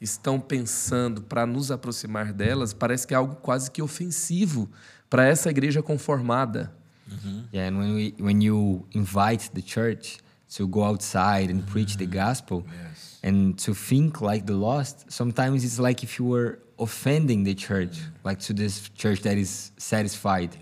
estão pensando para nos aproximar delas, parece que é algo quase que ofensivo para essa igreja conformada. Yeah, and when, we, when you invite the church to go outside and preach the mm, gospel and to think like the lost, sometimes it's like if you were offending the church, mm. like to this church that is satisfied.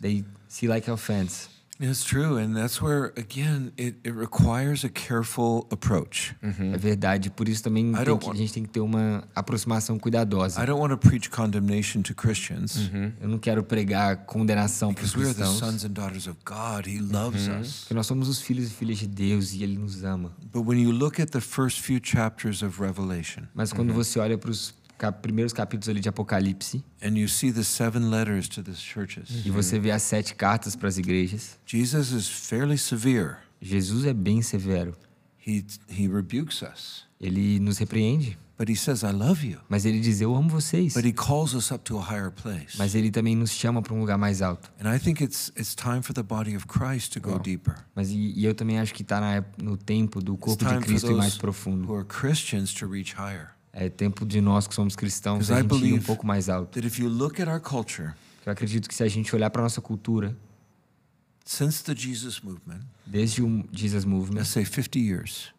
They see like offense. It's true, and that's where again it, it requires a careful approach. É verdade, por isso também I tem don't que- a want- gente tem que ter uma aproximação cuidadosa. I don't want to preach condemnation to Christians Eu não quero pregar condenação para os because we are the cristãos, sons and daughters of God. He loves us. porque nós somos os filhos e filhas de Deus e Ele nos ama. But when you look at the first few chapters of Revelation Mas quando você olha para os primeiros capítulos ali de Apocalipse and you see the seven letters to the churches, e você vê as sete cartas para as igrejas, Jesus is fairly severe. Jesus é bem severo. He he rebukes us, Ele nos repreende, but he says, "I love you." mas ele diz: Eu amo vocês. But he calls us up to a higher place. Mas ele também nos chama para um lugar mais alto. And I think it's it's time for the body of Christ to go deeper. Mas e, e eu também acho que está no tempo do corpo de Cristo ir mais profundo. who are Christians to reach higher. É tempo de nós que somos cristãos a I gente ir um pouco mais alto. that if you look at our culture Eu acredito que se a gente olhar para nossa cultura, since the Jesus movement, desde o Jesus Movement, let's say 50 years,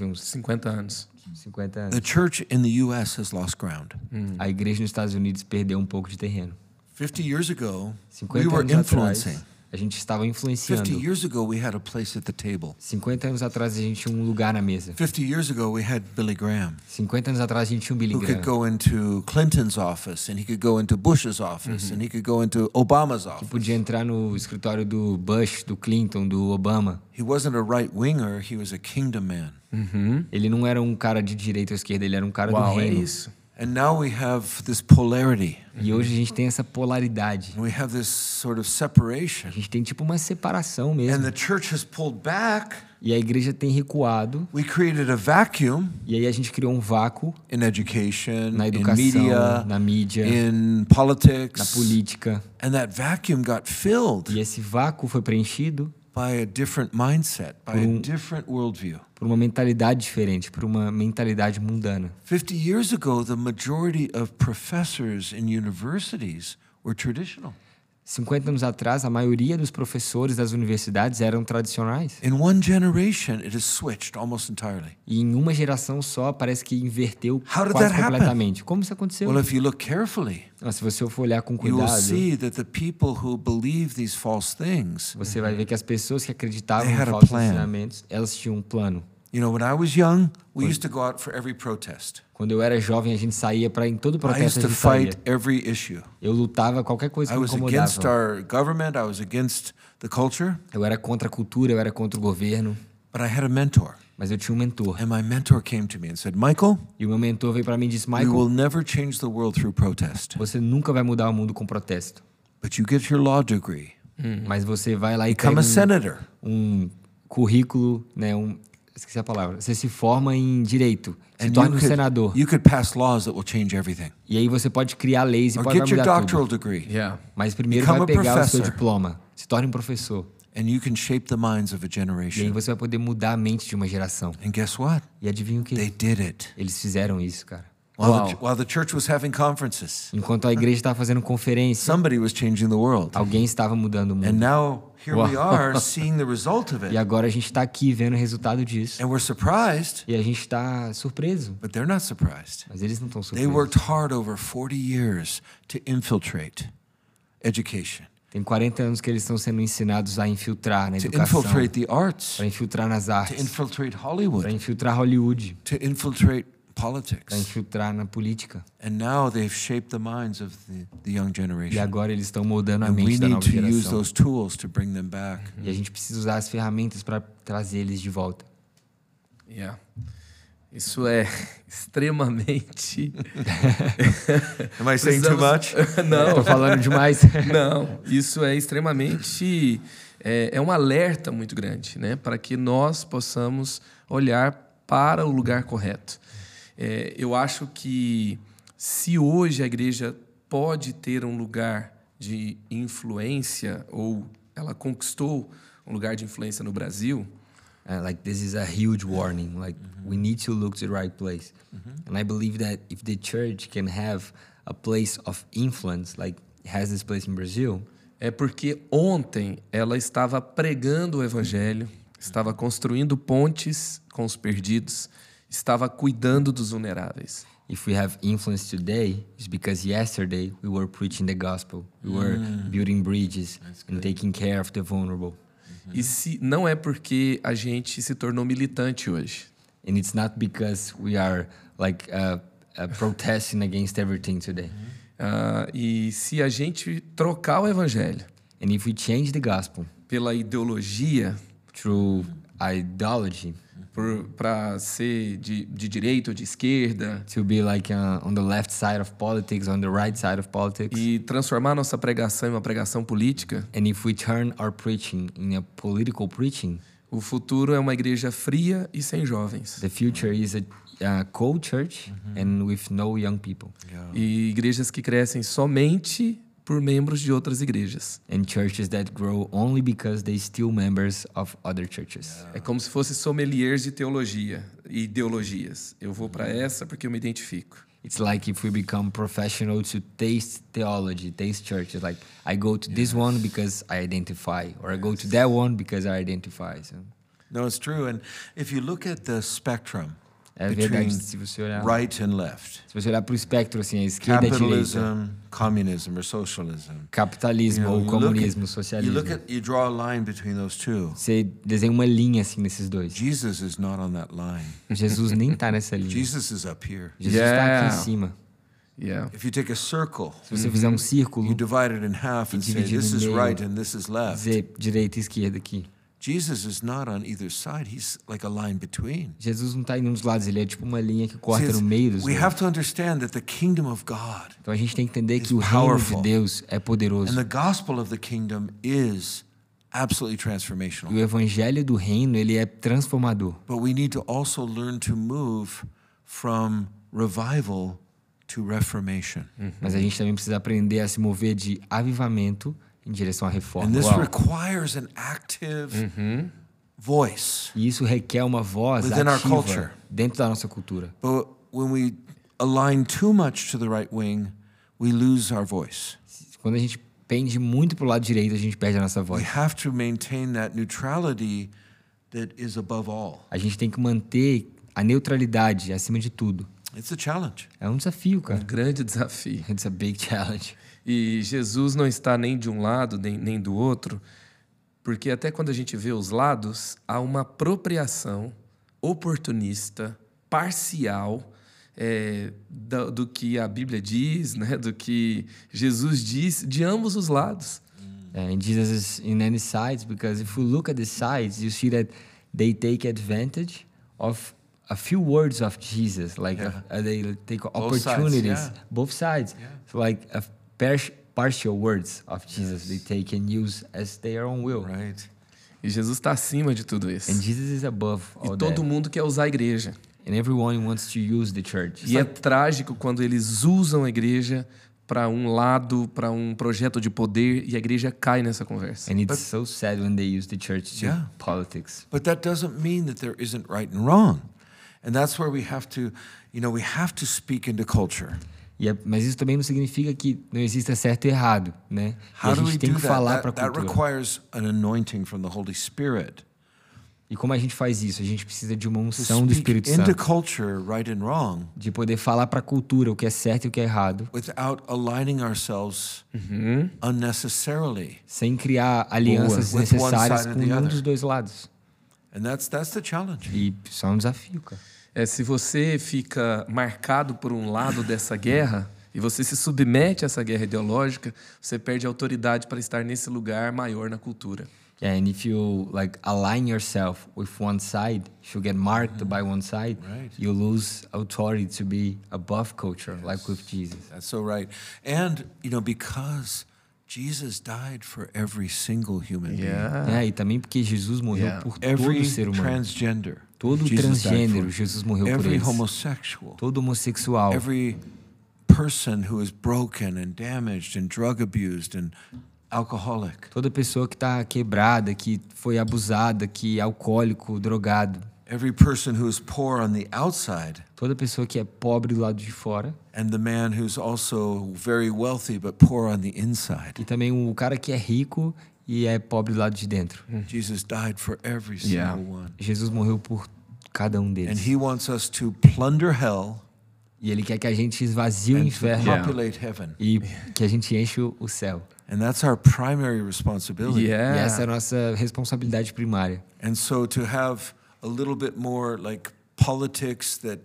uns 50 anos. 50 the anos, church in the U.S. has lost ground. a igreja nos Estados Unidos perdeu um pouco de terreno. 50 years ago, 50 we were anos influencing. atrás, a gente estava 50 influenciando. years ago, we had a place at the table. 50 anos atrás a gente tinha um lugar na mesa. 50 years ago, we had Billy Graham, 50 anos atrás a gente tinha um Billy who could Graham, go into Clinton's office, and he could go into Bush's office, and he could go into Obama's que office. podia entrar no escritório do Bush, do Clinton, do Obama. He wasn't a right winger, he was a kingdom man. Ele não era um cara de direita ou esquerda, ele era um cara do é reino. isso. And now we have this polarity. E hoje a gente tem essa polaridade. We have this sort of A separation. gente tem tipo uma separação And mesmo. the church has pulled back. E a igreja tem recuado. We created a vacuum E aí a gente criou um vácuo in education, na in educação, media, na mídia, in na politics. política. And that vacuum got filled E esse vácuo foi preenchido by a different mindset, by Por a um- different worldview. Por uma mentalidade diferente, por uma mentalidade mundana. 50 years ago, the majority of professors in universities were traditional. 50 anos atrás, a maioria dos professores das universidades eram tradicionais. In one generation, it has switched almost entirely. E em uma geração só, parece que inverteu How quase that happen? completamente. Como isso aconteceu? Well, if you look carefully, Ah, Se você for olhar com cuidado, things, você vai ver que as pessoas que acreditavam em falsos ensinamentos, elas tinham um plano. You know, when I was young, we used to go out for every protest. Quando eu era jovem, a gente saía para em todo I protesto used a to gente saía. fight every issue. Eu lutava qualquer coisa I que me was against incomodava. our government, I was against the culture, Eu era contra a cultura, eu era contra o governo, but I had a mentor. mas eu tinha um mentor. And my mentor came to me and said, Michael, E o meu mentor veio para mim e disse: we Michael, will never change the world through protest, você nunca vai mudar o mundo com protesto, but you get your law degree, mas você vai lá e become pega a um, senator, um currículo, né, um esqueci a palavra. Você se forma em direito, se torna you um senador. you could pass laws that will change everything. E aí você pode criar leis e Or pode get your mudar doctoral tudo. degree, Yeah. Mas primeiro Become vai a pegar o seu professor. diploma, se torne um professor. and you can shape the minds of a E aí generation. você vai poder mudar a mente de uma geração. And guess what? E adivinha o They que? did it. Eles fizeram isso, cara. While, the, while the church was having conferences, Enquanto a igreja estava fazendo conferência, somebody was changing the world. alguém estava mudando o And mundo. now here we Wow. are seeing the result of E it. agora a gente está aqui vendo o resultado disso. And we're surprised, E a gente está surpreso. but they're not surprised. Mas eles não estão They surpresos. worked hard over 40 years to infiltrate education, Tem 40 anos que eles estão sendo ensinados a infiltrar na educação, infiltrate the arts, para infiltrar nas artes, para Hollywood, infiltrar Hollywood, to infiltrate para politics. infiltrar na política. And now they've shaped the minds of the, the young E generation. agora eles estão moldando a And we mente da need nova to use geração. those tools to bring them back. E a gente precisa usar as ferramentas para trazer eles de volta. Yeah. Isso é extremamente. Am I saying too much? Não. Tô falando demais. Não, isso é extremamente. É, é um alerta muito grande, né? Para que nós possamos olhar para o lugar correto. É, eu acho que se hoje a igreja pode ter um lugar de influência ou ela conquistou um lugar de influência no Brasil, Uh, like this is a huge warning. Like we need to look to the right place, and I believe that if the church can have a place of influence, like has this place in Brazil, é porque ontem ela estava pregando o evangelho, estava construindo pontes com os perdidos, estava cuidando dos vulneráveis. if we have influence today, it's because yesterday we were preaching the gospel, we were building bridges and taking care of the vulnerable. E se não é porque a gente se tornou militante hoje. And it's not because we are like uh, uh, protesting against everything today. Ah, e se a gente trocar o evangelho And if we change the gospel pela ideologia, through ideology para ser de, de direita ou de esquerda, to be like uh, on the left side of politics, on the right side of politics, e transformar nossa pregação em uma pregação política, and if we turn our preaching in a political preaching, o futuro é uma igreja fria e sem jovens. the future is a uh, cold church and with no young people. E igrejas que crescem somente por membros de outras igrejas. and churches that grow only because they steal members of other churches. É como se fosse sommeliers de teologia e ideologias. Eu vou para essa porque eu me identifico. It's like if we become professional to taste theology, taste churches. Like I go to this one because I identify, or I go to that one because I identify. So, No, it's true. And if you look at the spectrum é between verdade se você olhar, right and left, se você olhar para o espectro assim, a esquerda e a direita, communism, or socialism, capitalismo you know, ou you look comunismo, at- you socialismo. look at, you draw a line between those two. Você desenha uma linha assim nesses dois. Jesus is not on that line. Jesus nem tá nessa linha. Jesus is up here. Jesus está Yeah. aqui em cima. Yeah. If you take a circle, Se você fizer um círculo, you divide it in half and say this is meio. right and this is left. dizer direita e esquerda aqui. Jesus is not on either side. He's like a line between. Jesus não tá em um dos lados, ele é tipo uma linha que corta no meio dos we dois. have to understand that the kingdom of God Então a gente tem que entender que o reino de. Deus é poderoso. and the gospel of the kingdom is absolutely E transformational. o evangelho do reino, ele é transformador. But we need to also learn to move from revival to reformation. Mas a gente também precisa aprender a se mover de avivamento em direção à reforma. And this Uau. requires an active voice. E isso requer uma voz Within our culture. ativa dentro da nossa cultura. But when we align too much to the right wing, we lose our voice. Quando a gente pende muito pro lado direito, a gente perde a nossa We voz. have to maintain that neutrality that is above all. A gente tem que manter a neutralidade acima de tudo. It's a challenge. É um desafio, Um cara. grande desafio. It's a big challenge. E Jesus não está nem de um lado nem, nem do outro, porque até quando a gente vê os lados, há uma apropriação oportunista, parcial, é, da- do, que a Bíblia diz, né, do que Jesus diz, de ambos os lados. Uh, and Jesus is in any sides because if we look at the sides, you see that they take advantage of a few words of Jesus, like Yeah. uh, they take Both sides, opportunities, yeah. both sides. So like a partial words of Jesus, they take and use as their own will. Right. E Jesus está acima de tudo isso. And Jesus is above E all todo that. mundo quer usar a igreja. And everyone wants to use the church. E é trágico quando eles usam a igreja para um lado, para um projeto de poder, e a igreja cai nessa conversa. And it's so sad when they use the church to Yeah. politics. But that doesn't mean that there isn't right and wrong. And that's where we have to, you know, we have to speak into culture. É- mas isso também não significa que não exista certo e errado, né? E a gente tem que that? falar That, para a that cultura. requires an anointing from the Holy Spirit. E como a gente faz isso? A gente precisa de uma unção do Espírito Santo, culture, right and wrong, de poder falar para a cultura o que é certo e o que é errado, without aligning ourselves unnecessarily. sem criar alianças With one necessárias side or com nenhum dos dois lados. And that's that's the challenge. E isso é um desafio, cara. É, se você fica marcado por um lado dessa guerra e você se submete a essa guerra ideológica, você perde a autoridade para estar nesse lugar maior na cultura. Yeah, and if you like align yourself with one side, if you get marked by one side, Right. you lose authority to be above culture, like with Jesus. That's so right. And you know, because Jesus died for every single human being. É, e também porque Jesus morreu Yeah. por Every todo ser humano. transgender, Todo Jesus transgênero. Jesus morreu por eles. homosexual, Todo homossexual, every person who is broken and damaged and drug abused and alcoholic, toda pessoa que está quebrada, que foi abusada, que é alcoólico, drogado, every person who is poor on the outside, toda pessoa que é pobre do lado de fora and the man who's also very wealthy but poor on the inside. e também o cara que é rico e é pobre do lado de dentro. Jesus died for every single Yeah. one. Jesus morreu por cada um And deles. he wants us to plunder hell E ele quer que a gente esvazie o and to inferno populate heaven. e que a gente enche o o céu. And that's our primary responsibility. E Yeah. essa é a nossa responsabilidade primária. And so to have a little bit more like politics that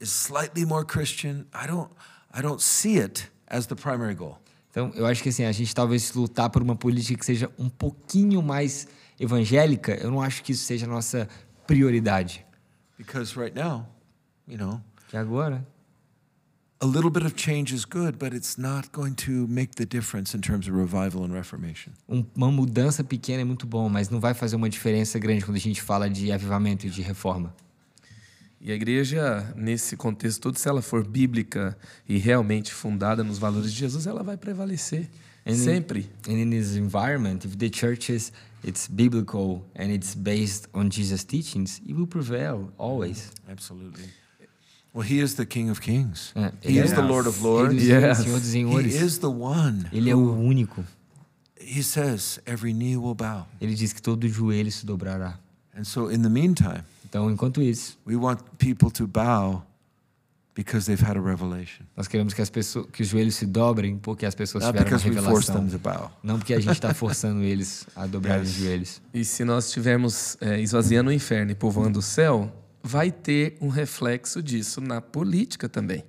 is slightly more Christian, I don't I don't see it as the primary goal. Então, eu acho que assim, a gente talvez lutar por uma política que seja um pouquinho mais evangélica, eu não acho que isso seja a nossa prioridade. Because right now, you know, Que agora, a little bit of change is good, but it's not going to make the difference in terms of revival and reformation. um- uma mudança pequena é muito bom, mas não vai fazer uma diferença grande quando a gente fala de avivamento e de reforma. E a igreja, nesse contexto todo, se ela for bíblica e realmente fundada nos valores de Jesus, ela vai prevalecer. And in- Sempre. And in this environment, if the church is it's biblical and it's based on Jesus' teachings, it will prevail always. Absolutely. Well, he is the King of Kings. É, He is the. Lord of Lords. Yes. Senhor dos He is the one. Ele é o único. He says every knee will bow. Ele diz que todo joelho se dobrará. And so in the meantime, Então, enquanto isso, we want people to bow because they've had a revelation. nós queremos que as pessoas, que os joelhos se dobrem porque as pessoas Not tiveram uma we revelação. them to bow. Não porque a gente está forçando eles a dobrarem os Yes. joelhos. E se nós estivermos é, esvaziando o inferno e povoando o céu, vai ter um reflexo disso na política também.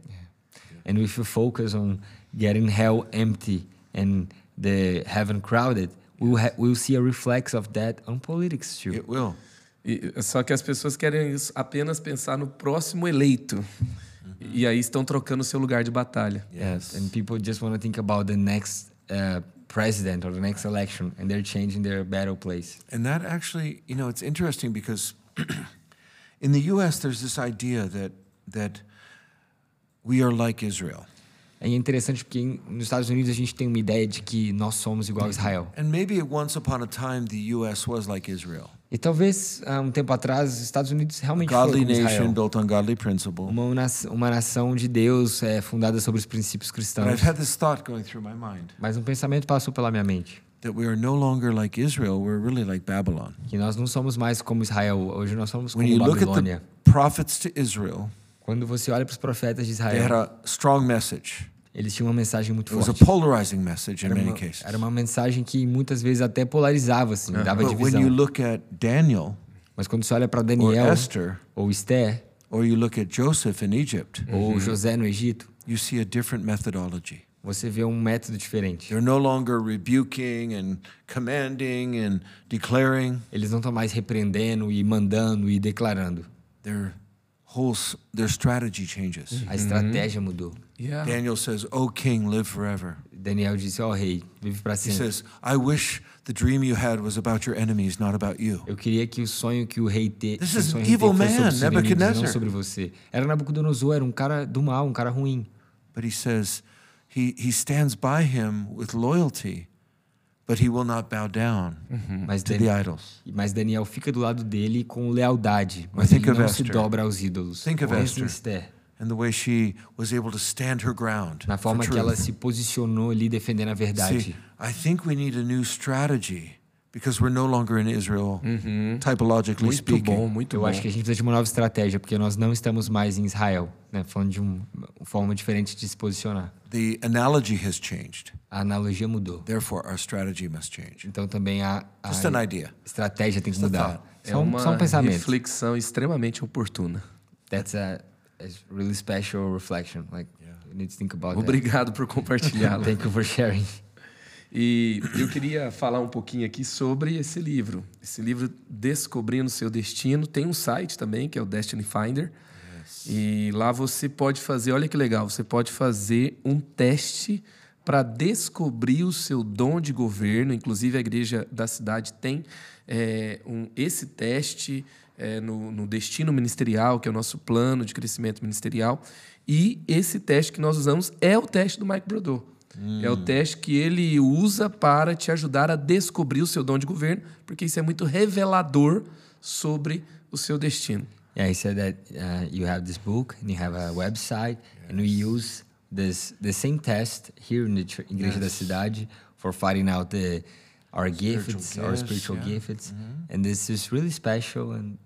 And if you focus on getting hell empty and the heaven crowded, we'll, we'll see a reflex of that on politics too. It will. E, só que as pessoas querem isso- apenas pensar no próximo eleito. E aí estão trocando o seu lugar de batalha. Yes, and people just want to think about the next uh, president or the next election, and they're changing their battle place. And that actually, you know, it's interesting because in the US there's this idea that that we are like Israel. É interessante porque nos Estados Unidos a gente tem uma ideia de que nós somos igual a Israel. And maybe once upon a time the US was like Israel. E talvez há um tempo atrás os Estados Unidos realmente foram Godly Israel. nation built on godly principle. Uma, nação- uma nação de Deus é, fundada sobre os princípios But cristãos. I've had this thought going through my mind Mas um pensamento passou pela minha mente. that we are no longer like Israel, we're really like Babylon. Que nós não somos mais como Israel. Hoje nós somos When como you look at Babilônia. the prophets to Israel, Quando você olha para os profetas de they had Israel, a strong message. Eles tinham uma mensagem muito It was a forte. polarizing message in Era many uma, cases. era uma mensagem que muitas vezes até polarizava, assim, dava But when you divisão. look at Daniel Mas quando você olha para or Daniel Esther, ou Esther or you look at Joseph in Egypt, ou José no Egito, you see a different methodology. você vê um método diferente. They're no longer rebuking and commanding and declaring. Eles não estão mais repreendendo e mandando e declarando. Their whole their strategy changes. A estratégia mudou. Yeah. Daniel says, "O king, live forever." Daniel disse: Ó rei, vive para He sempre. says, "I wish the dream you had was about your enemies, not about you." Eu queria que o sonho que o rei te, This is evil teve fosse sobre man, os seus inimigos, Nebuchadnezzar. não sobre você. Era Nabucodonosor, era um cara do mal, um cara ruim. But he says he he stands by him with loyalty, but he will not bow down Mas, to Dan- the idols. mas Daniel fica do lado dele com lealdade, mas think ele of não se dobra aos ídolos. Think of Pensa Esther. And the way she was able to stand her ground na for forma que ela truth. se posicionou ali defendendo a verdade. See, I think we need a new strategy because we're no longer in Israel, typologically Muito speaking. bom, muito Eu bom. acho que a gente precisa de uma nova estratégia, porque nós não estamos mais em Israel, né? falando de um- uma forma diferente de se posicionar. The analogy has changed. A analogia mudou. Therefore, our strategy must change. Então também a, a Just an idea. estratégia tem que Just a mudar. É Só, um, uma só um pensamento. reflexão extremamente oportuna. That's a, a really special reflection. Like, you need to think about Obrigado por compartilhá-lo. that. Thank you for sharing. E eu queria falar um pouquinho aqui sobre esse livro. Esse livro Descobrindo Seu Destino. Tem um site também, que é o Destiny Finder. E lá você pode fazer, olha que legal, você pode fazer um teste para descobrir o seu dom de governo. Inclusive, a igreja da cidade tem é, um, esse teste é, no, no destino ministerial, que é o nosso plano de crescimento ministerial. E esse teste que nós usamos é o teste do Mike Brodot. É o teste que ele usa para te ajudar a descobrir o seu dom de governo, porque isso é muito revelador sobre o seu destino. Yeah, he said that uh, you have this book and you have a website, and we use this the same test here in the Igreja da Cidade for finding out the our gifts, our gifts, spiritual yeah. gifts, and this is really special. And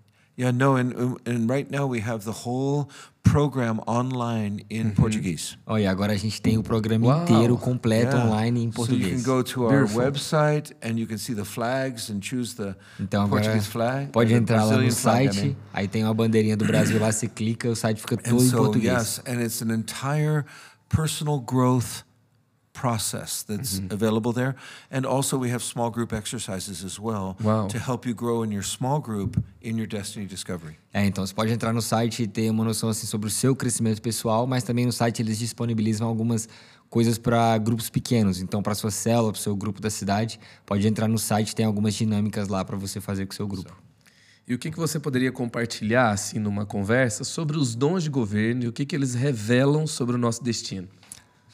Yeah, no, and and right now we have the whole program online in Portuguese. oh, e agora a gente tem o programa Uau. inteiro completo Yeah. online em So you português. can go to our Beautiful. website and you can see the flags and choose the Então agora Portuguese flag. pode entrar lá no flag, site, mean. aí tem uma bandeirinha do Brasil lá, você clica, o site fica And todo em so português. yes, and it's an entire personal growth process that's Mm-hmm. available there. And also we have small group exercises as well Wow. to help you grow in your small group in your destiny discovery. É, então você pode entrar no site e ter uma noção assim sobre o seu crescimento pessoal, mas também no site eles disponibilizam algumas coisas para grupos pequenos. Então, para sua célula, para o seu grupo da cidade, pode entrar no site, tem algumas dinâmicas lá para você fazer com o seu grupo. E o que, que você poderia compartilhar, assim, numa conversa, sobre os dons de governo e o que, que eles revelam sobre o nosso destino?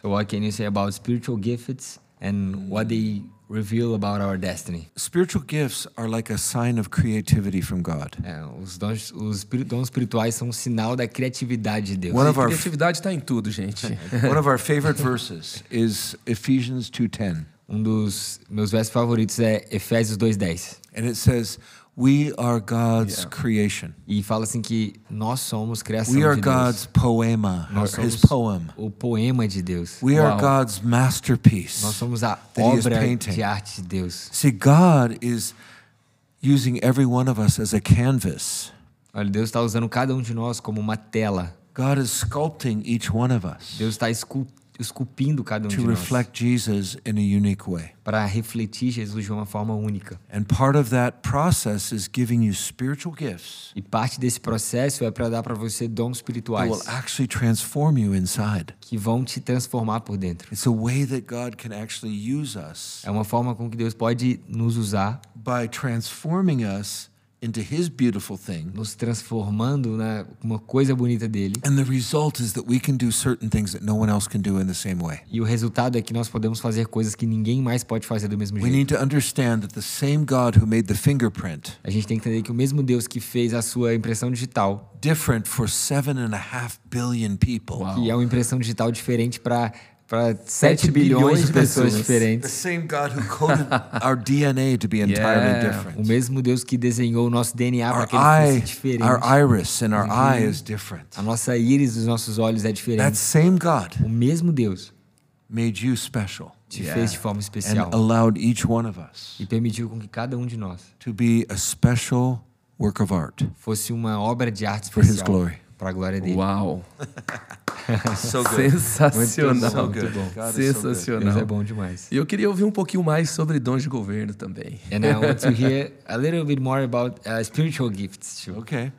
So, what can you say about spiritual gifts and what they reveal about our destiny? Spiritual gifts are like a sign of creativity from God. É, os dons, os espiri- dons espirituais são um sinal da criatividade de Deus. One of our criatividade está em tudo, gente. one of our favorite verses is Ephesians 2:10. Um dos meus versos favoritos é Efésios 2:10. And it says, "We are God's Yeah. creation. E fala assim que nós somos criação We are de Deus. God's poema, Nós or his somos poem. o poema de Deus. We are Wow. God's masterpiece." Nós somos a obra de arte de Deus. See, God is using every one of us as a canvas. Olha, Deus está usando cada um de nós como uma tela. God is sculpting each one of us Deus está escul- esculpindo cada um to de nós reflect Jesus in a unique way. para refletir Jesus de uma forma única. And part of that process is giving you spiritual gifts E parte desse processo é para dar para você dons espirituais will actually transform you inside. que vão te transformar por dentro. It's a way that God can actually use us É uma forma com que Deus pode nos usar, by transforming us into His beautiful thing. nos transformando na uma coisa bonita dele. And the result is that we can do certain things that no one else can do in the same way. E o resultado é que nós podemos fazer coisas que ninguém mais pode fazer do mesmo We jeito. need to understand that the same God who made the fingerprint, A gente tem que entender que o mesmo Deus que fez a sua impressão digital, different for seven and a half billion people, que é uma impressão digital diferente para para 7 Sete bilhões de pessoas the diferentes. same God who coded our DNA to be entirely Yeah. O different. mesmo Deus que desenhou o nosso DNA para Our que ele fosse diferente. our iris and our eye is different. A nossa íris dos nossos olhos é That diferente. same God O mesmo Deus made you special te Yeah. fez de forma and especial allowed each one of us e permitiu com que cada um de nós to be a special work of art. fosse uma obra de arte For His especial glory. Para a glória dele. Uau! So Sensacional. So good. bom. God. Sensacional. Deus é bom demais. E eu queria ouvir um pouquinho mais sobre dons de governo também. And I want to hear a little bit more about uh, spiritual gifts too. Okay.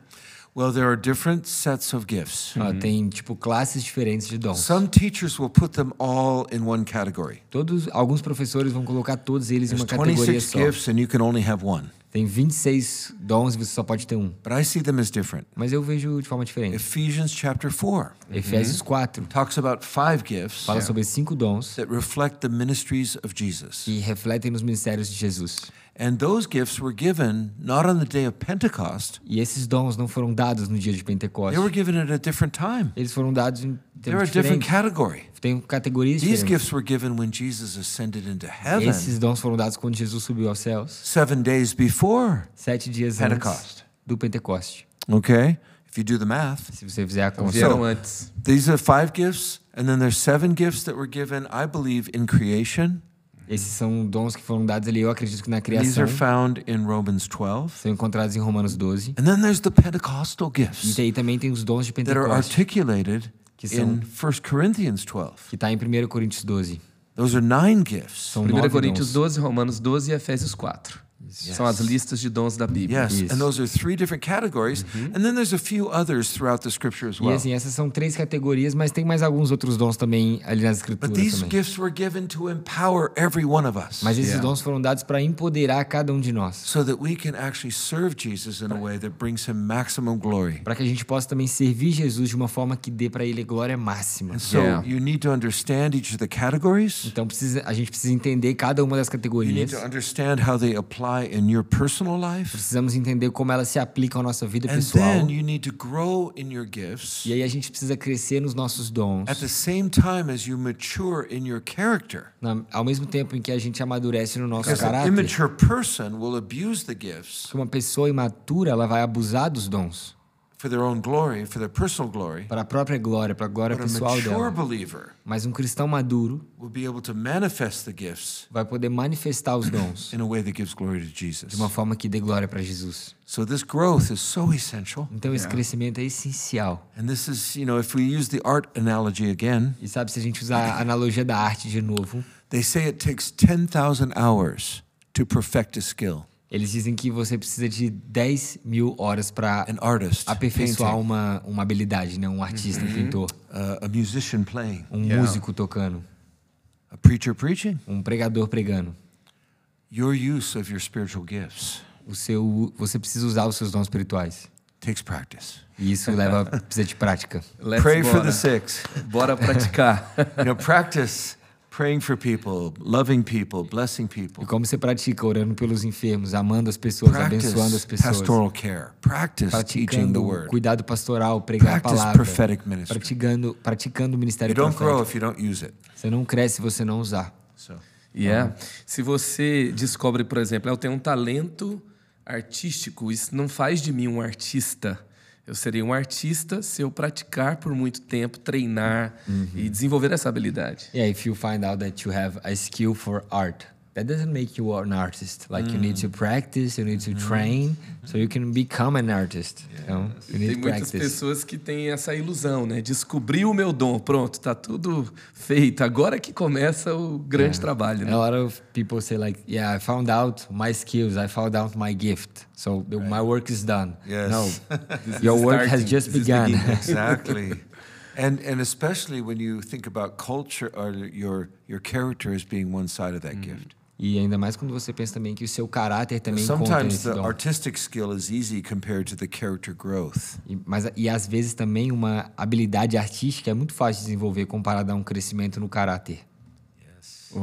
Well, there are different sets of gifts. Ó, tem tipo classes diferentes de dons. Some teachers will put them all in one category. Todos, alguns professores vão colocar todos eles em There's uma categoria 26 só. gifts, and you can only have one. Tem 26 dons e você só pode ter um. But I see them as different. Mas eu vejo de forma diferente. Ephesians chapter 4 Efésios 4 talks about five gifts fala sobre cinco dons that reflect the ministries of Jesus. que refletem nos ministérios de Jesus. And those gifts were given not on the day of Pentecost, E esses dons não foram dados no dia de Pentecostes. they were given at a different time. Eles foram dados em They were tempos a different category. Tem categorias These gifts were given when Jesus ascended into heaven Esses dons foram dados quando Jesus subiu aos céus, seven days before. sete dias Pentecost. antes do Pentecoste. Okay? If you do the math. Se você fizer a conta. Vieram So- These are five gifts, and then there's seven gifts that were given, I believe, in creation. Esses são dons que foram dados ali, eu acredito que na These criação. are found in Romans 12. São encontrados em Romanos 12. And then there's the Pentecostal E gifts aí também tem os dons de that are Pentecoste, articulated Que são- in 1 Corinthians 12. que está em 1 Coríntios 12. Those are nine gifts. São 1 nove Coríntios dons. 12, Romanos 12 e Efésios 4. São as listas de dons da Bíblia. Yes, Yes. and those are three different categories. And then there's a few others throughout the scripture as E well. assim, essas são três categorias, mas tem mais alguns outros dons também ali nas But escrituras these também. gifts were given to empower every one of us Mas esses Yeah. dons foram dados para empoderar cada um de nós, so that we can actually serve Jesus in a way that brings him maximum glory. para que a gente possa também servir Jesus de uma forma que dê para ele glória máxima. And so Yeah. you need to understand each of the categories. Então precisa, a gente precisa entender cada uma das You need categorias. to understand how they apply in your personal life. Precisamos entender como elas se aplicam à nossa vida And pessoal. then you need to grow in your gifts E aí a gente precisa crescer nos nossos dons. at the same time as you mature in your character. na- ao mesmo tempo em que a gente amadurece no nosso Because an caráter. immature person will abuse the gifts uma pessoa imatura, ela vai abusar dos dons glory, for their personal glory. para a própria glória, para a glória But a pessoal mature dela. believer Mas um cristão maduro will be able to manifest the gifts vai poder manifestar os dons in a way that gives glory to Jesus. de uma forma que dê glória para Jesus. So this growth is so essential. Então esse crescimento é essencial. And this is, you know, if we use the art analogy again, E sabe, se a gente usar a analogia da arte de novo, they say it takes 10,000 hours to perfect a skill. Eles dizem que você precisa de 10 mil horas para An artist, aperfeiçoar painting, uma, uma habilidade, né? Um artista, um pintor, uh, a musician playing, um Yeah. músico tocando, a preacher preaching. um pregador pregando. Your use of your spiritual gifts O seu, você precisa usar os seus dons espirituais. takes practice. E isso leva precisa de prática. Let's Pray for bora. the sick. Bora praticar. You know, practice praying for people, loving people, blessing people. E como você pratica orando pelos enfermos, amando as pessoas, abençoando as Practice pessoas, pastoral care. Practice teaching the praticando word. cuidado pastoral, pregar a Practice palavra, prophetic ministry. praticando, praticando o You ministério don't grow profético. if you don't use it. Você não cresce se você não usar. So Yeah. Se você descobre, por exemplo, eu tenho um talento artístico, isso não faz de mim um artista. Eu serei um artista se eu praticar por muito tempo, treinar e desenvolver essa habilidade. Yeah, if you find out that you have a skill for art, that doesn't make you an artist. Like you need to practice, you need to train, so you can become an artist. Então, you need Tem muitas practice. pessoas que têm essa ilusão, né? Descobri o meu dom, pronto, tá tudo feito. Agora que começa o grande trabalho, né? A lot of people say like, yeah, I found out my skills, I found out my gift, so the, my work is done. Yes. No, your work has starting. just This is begun. exactly. And and especially when you think about culture or your your character as being one side of that gift. E ainda mais quando você pensa também que o seu caráter também conta nesse dom. artistic skill is easy compared to the character growth. E, mas, e às vezes também uma habilidade artística é muito fácil de desenvolver comparado a um crescimento no caráter.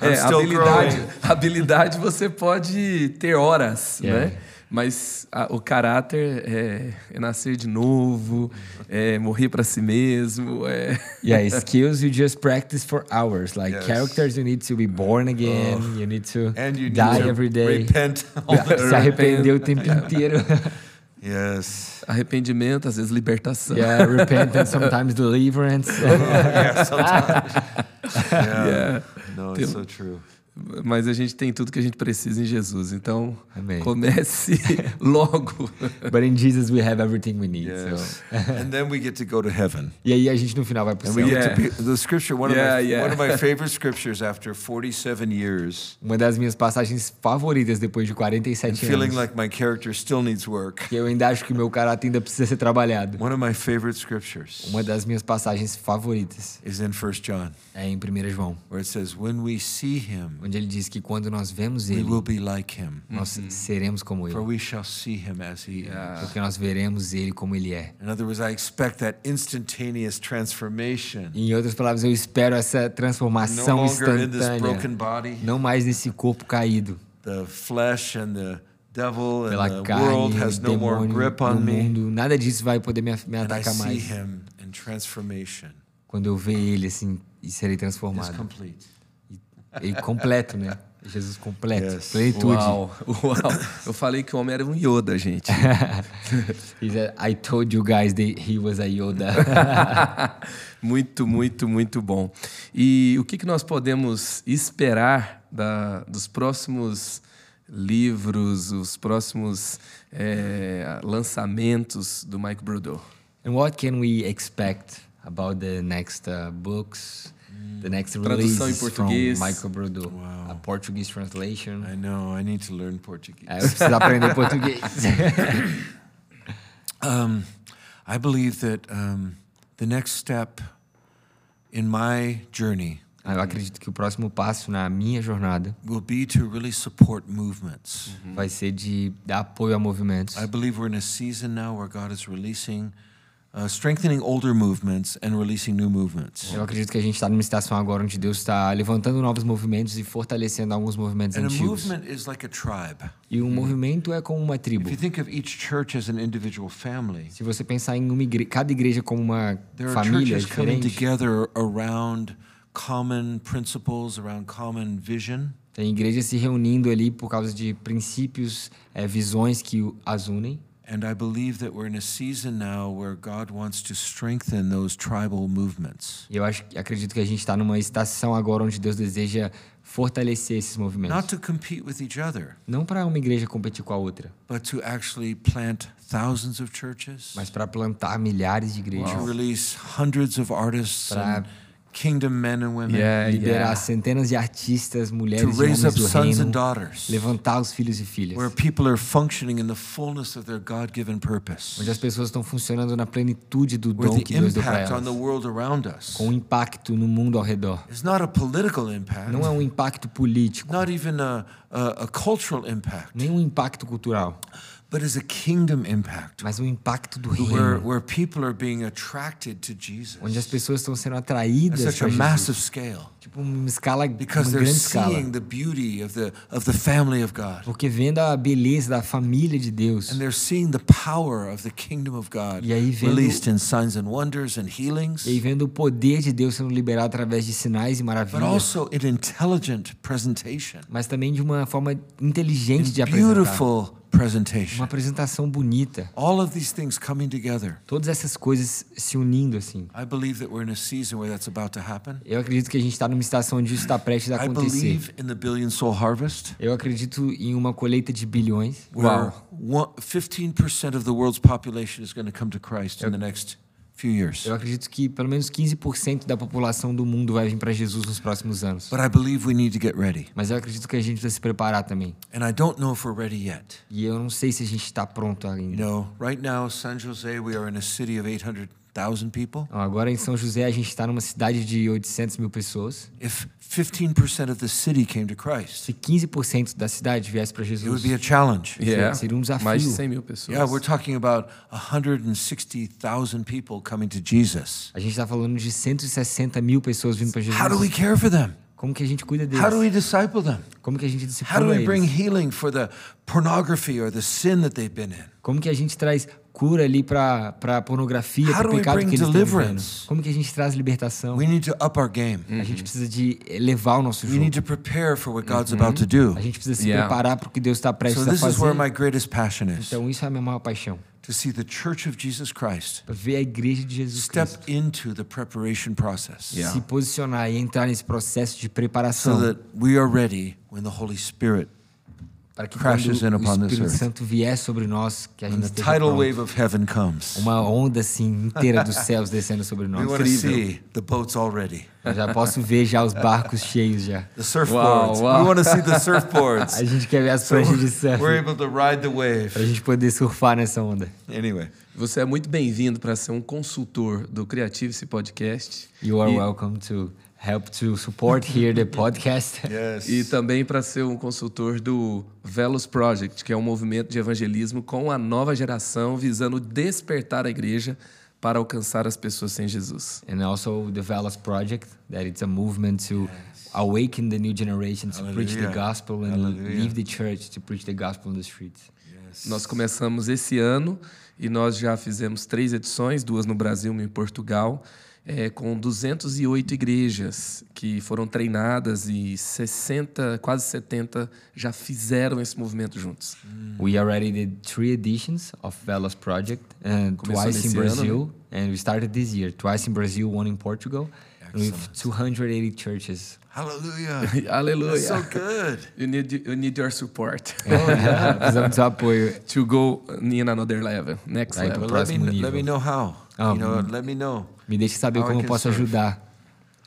É, habilidade, habilidade você pode ter horas, Yeah. né? Mas a- o caráter é, é nascer de novo, é morrer para si mesmo, é Yeah, skills you just practice for hours. Like Yes. characters, you need to be born again. You need to And you need die to every day. repent all the Se arrepender o tempo inteiro. Yes. arrependimento, às vezes libertação. yeah, repentance, sometimes deliverance. yeah, sometimes. Yeah. Yeah. No, Tem- it's so true. Mas a gente tem tudo que a gente precisa em Jesus. Então, Amém. comece logo. But in Jesus we have everything we need. Yes. So. and then we get to go to heaven. E aí a gente no final vai pro And céu. Yeah. the scripture. One Yeah, of my yeah. one of my favorite scriptures after 47 years, Uma das minhas passagens favoritas depois de and 47 feeling anos. like my character still needs work. Que eu ainda acho que o meu caráter ainda precisa ser trabalhado. One of my favorite scriptures Uma das minhas passagens favoritas is in 1 John, é em 1 João, where it says, "When we see him, onde ele diz que quando nós vemos we ele, will be like him, nós seremos como for ele. we shall see him as he is." Porque nós veremos ele como ele é. In other words, I expect that instantaneous transformation, Em outras palavras, eu espero essa no transformação longer in this broken instantânea. body, Não mais nesse corpo caído the flesh and the devil and pela the carne, world o has no more grip do on me. mundo. Nada disso vai poder me, me atacar mais. him in transformation. Quando eu ver ele assim e serei It's transformado. complete. E completo, né? Jesus completo. Yes. Plenitude. Uau, uau. Eu falei que o homem era um Yoda, gente. He said, I told you guys that he was a Yoda. muito, muito, muito bom. E o que, que nós podemos esperar da, dos próximos livros, os próximos eh, lançamentos do Mike Brudeau? And what can we expect about the next uh, books, the next Tradução em releases from português. Michael Brudeau? Wow. Portuguese translation. I know, I need to learn Portuguese. É, eu preciso aprender português. Um, I believe that um, the next step in my journey Eu acredito que o próximo passo na minha jornada will be to really support movements. vai ser de dar apoio a movimentos. I believe we're in a season now where God is releasing, uh, strengthening older movements and releasing new movements. Eu acredito que a gente está numa estação agora onde Deus está levantando novos movimentos e fortalecendo alguns movimentos And a antigos. movement is like a tribe. E um movimento é como uma tribo. If you think of each church as an individual family, Se você pensar em uma igre cada igreja como uma there are família churches coming diferente, together around common principles, around common vision. tem igrejas se reunindo ali por causa de princípios, eh, visões que as unem. And I believe that we're in a season now where God wants to strengthen those tribal movements. E eu acho, acredito que a gente está numa estação agora onde Deus deseja fortalecer esses movimentos. Not to compete with each other, Não para uma igreja competir com a outra, but to actually plant thousands of churches, mas para plantar milhares de igrejas. to release hundreds of artists and kingdom men and women, Yeah, Liberar yeah. centenas de artistas, to mulheres e raise homens up do sons reino, and daughters, levantar os filhos e filhas. where people are functioning in the fullness of their God-given purpose, Onde as pessoas estão funcionando na plenitude do where dom the que Deus deu para impact on the elas. world around us Com um impacto no mundo ao redor. is not a political impact, Não é um impacto político, not even a, a, a cultural impact, nem um impacto cultural, but is a kingdom impact. mas um impacto do where, reino. where people are being attracted to Jesus Onde as pessoas estão sendo atraídas a Jesus. massive scale Tipo uma escala, uma because they're grande escala. seeing the beauty of the, of the family of God Porque vendo a beleza da família de Deus and they're seeing the power of the kingdom of God E aí vendo- released in signs and wonders and healings, e aí vendo o poder de Deus sendo liberado através de sinais e but maravilhas, also in intelligent presentation, mas também de uma forma inteligente in de apresentar. beautiful. Uma apresentação bonita. All of these things coming together. Todas essas coisas se unindo assim. I believe that we're in a season where that's about to happen. Eu acredito que a gente está numa estação onde isso está prestes a I acontecer. believe in the billion soul harvest. Eu acredito em uma colheita de bilhões. one, 15% of the world's population is going to come to Christ in the next few years. Eu acredito que pelo menos 15% da população do mundo vai vir para Jesus nos próximos anos. But I believe we need to get ready. Mas eu acredito que a gente precisa se preparar também. And I don't know if we're ready yet. E eu não sei se a gente está pronto You ainda. know, right now, San Jose, we are in a city of 800,000 people. Agora em São José a gente está numa cidade de 800 mil pessoas. If 15% of the city came to Christ, Se 15% da cidade viesse para it Jesus, would be a challenge. Yeah. seria um desafio. Mais de 100 mil pessoas. Yeah, we're talking about 160,000 people coming to Jesus. a gente está falando de 160 mil pessoas vindo para How do we Jesus. care for them? Como que a gente cuida How do we deles? disciple them? Como que a gente How do discipula we bring eles? healing for the pornography or the sin that they've been in? Como que a gente traz cura ali para para pornografia, How para do o we pecado bring que eles estão vivendo? deliverance? Como que a gente traz libertação? We need to up our game. A gente precisa de elevar o nosso We jogo. need to prepare for what God's about to do. A gente precisa se Yeah. preparar para o que Deus está prestes So a this is where fazer. my greatest passion is Então isso é a minha maior paixão. To see the Church of Jesus Christ ver a igreja de Jesus step Cristo into the preparation process Yeah. se posicionar e entrar nesse processo de so that we are ready when the Holy Spirit para que crashes quando in o Espírito. Santo vier sobre nós, que a gente the esteja tidal pronto. wave of heaven comes. uma onda assim inteira dos céus descendo sobre We nós. want to see the boats already. Eu já posso ver já os barcos cheios já. The surfboards. wow. We want to see the surfboards. A gente quer ver as so pranchas de surf we're able to ride the para wave. a gente poder surfar nessa onda. Anyway, Você é muito bem-vindo para ser um consultor do Creative-se Podcast. You are E- welcome to help to support here the podcast. yes. E também para ser um consultor do Velos Project, que é um movimento de evangelismo com a nova geração, visando despertar a igreja para alcançar as pessoas sem Jesus. and also the Velas Project, that it's a movement to awaken the new generation to preach the Hallelujah. gospel and Hallelujah. leave the church to preach the gospel on the streets. Nós começamos esse ano e nós já fizemos três edições, duas no Brasil, uma em Portugal, é, com 208 igrejas que foram treinadas e 60, quase 70 já fizeram esse movimento juntos. We already did three editions of Velas Project, and Começou twice in nesse ano, né? Brazil, and we started this year, twice in Brazil, one in Portugal, and with 280 churches. Hallelujah. Hallelujah. That's so good. You need, you need your support Precisamos do seu apoio. to go in another level, next level. Well, let me, Próximo let me know how. Oh, you know, let me know. Me deixe saber How como eu posso serve. ajudar.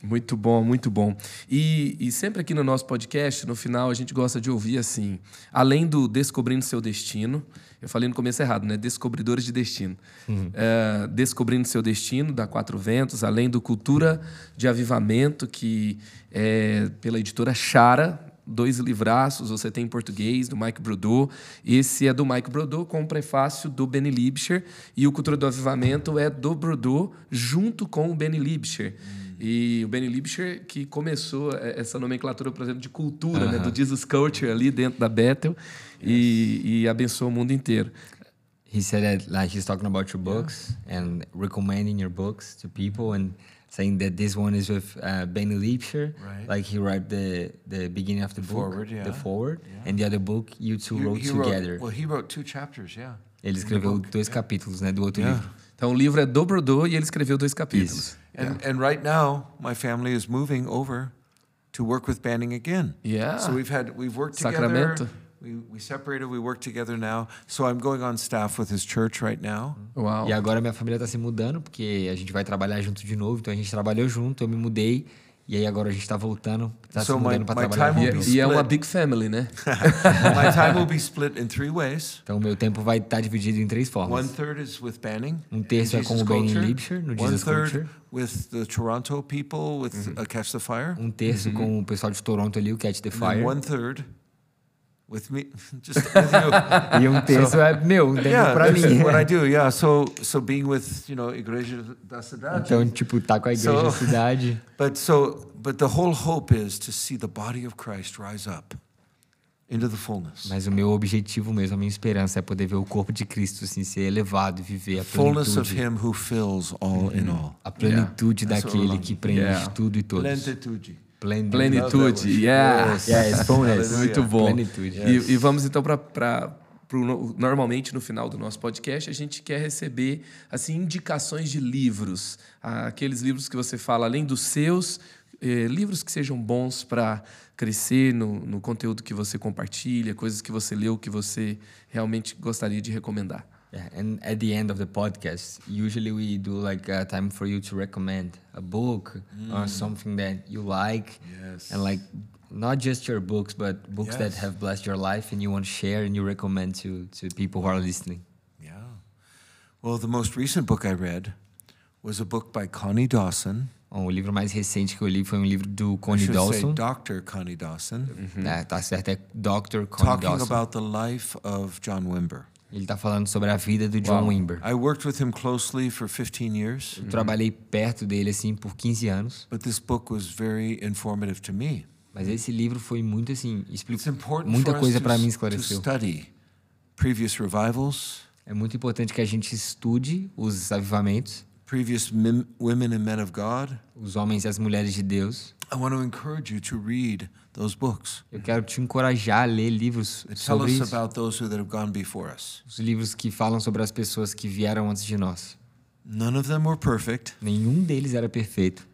Muito bom, muito bom. E, e, sempre aqui no nosso podcast, no final, a gente gosta de ouvir assim, além do Descobrindo Seu Destino, eu falei no começo errado, né? Descobridores de Destino. Uhum. É, Descobrindo Seu Destino, da Quatro Ventos, além do Cultura de Avivamento, que é pela editora Chara, dois livraços, você tem em português, do Mike Brodou. Esse é do Mike Brodou, com o prefácio do Benny Libscher. E o Cultura do Avivamento é do Brodou, junto com o Benny Libscher. Hum. E o Benny Libscher que começou essa nomenclatura, por exemplo, de cultura, uh -huh. né, do Jesus Culture ali dentro da Bethel yes. e, e abençoou o mundo inteiro. He said that like he's talking about your books yeah. and recommending your books to people and saying that this one is with uh, Benny Liebscher, right. like he wrote the the beginning of the, the book, forward, yeah. the forward, yeah. and the other book you two he, wrote he together. Wrote, well, he wrote two chapters, yeah. Ele escreveu dois capítulos, né, do outro livro. Então o livro é do Bordeaux e ele escreveu dois capítulos. Isso. And, and right now my family is moving over to work with Banning again. Yeah. So we've had we've worked Sacramento. together. We, we separated, we work together now. So I'm going on staff with his church right now. Wow. E agora minha família está se mudando porque a gente vai trabalhar junto de novo. Então a gente trabalhou junto, eu me mudei. E aí agora a gente está voltando, está so se mudando para trabalhar. E, e é uma big family, né? my time will be split in three ways. Então meu tempo vai estar tá dividido em três formas. One third is with Banning. Um terço é com o Banning Libscher no Jesus Culture. with the Toronto people with uh, Catch the Fire. Um terço com o pessoal de Toronto ali, o Catch the Fire. And one third with me, just with you. e um terço so, é meu, um yeah, para mim. What I do, yeah. So, so being with, you know, igreja da cidade. Então, tipo, tá com a igreja so, da cidade. But so, but the whole hope is to see the body of Christ rise up. Into the fullness. Mas o meu objetivo mesmo, a minha esperança é poder ver o corpo de Cristo assim ser elevado e viver a plenitude. Fullness of him who fills all in all. A plenitude yeah. daquele que preenche yeah. tudo e todos. Plenitude. Plenitude. Plenitude. Yes. Yes, fullness. Muito bom. Plenitude. Yes. E, e, vamos então para normalmente no final do nosso podcast a gente quer receber assim indicações de livros, aqueles livros que você fala além dos seus, eh, livros que sejam bons para crescer no, no conteúdo que você compartilha, coisas que você leu que você realmente gostaria de recomendar. Yeah, and at the end of the podcast, usually we do like a time for you to recommend a book mm. or something that you like, yes. and like not just your books, but books yes. that have blessed your life and you want to share and you recommend to to people who are listening. Yeah. Well, the most recent book I read was a book by Connie Dawson. o livro mais recente que eu li foi um livro do Connie Dawson. Dr. Connie Dawson. Uhum. É, tá certo, é Dr. Connie Talking Dawson. about the life of John Wimber. Ele está falando sobre a vida do John wow. Wimber. I worked with him closely for 15 years. Eu trabalhei perto dele assim por 15 anos. But this book was very informative to me. Mas esse livro foi muito assim, explicou muita coisa para mim esclareceu. Previous revivals. É muito importante que a gente estude os avivamentos. Previous women and men of God. Os homens e as mulheres de Deus. I want to encourage you to read those books. Eu quero te encorajar a ler livros sobre isso. About those that have gone before us. Os livros que falam sobre as pessoas que vieram antes de nós. None of them were perfect. Nenhum deles era perfeito.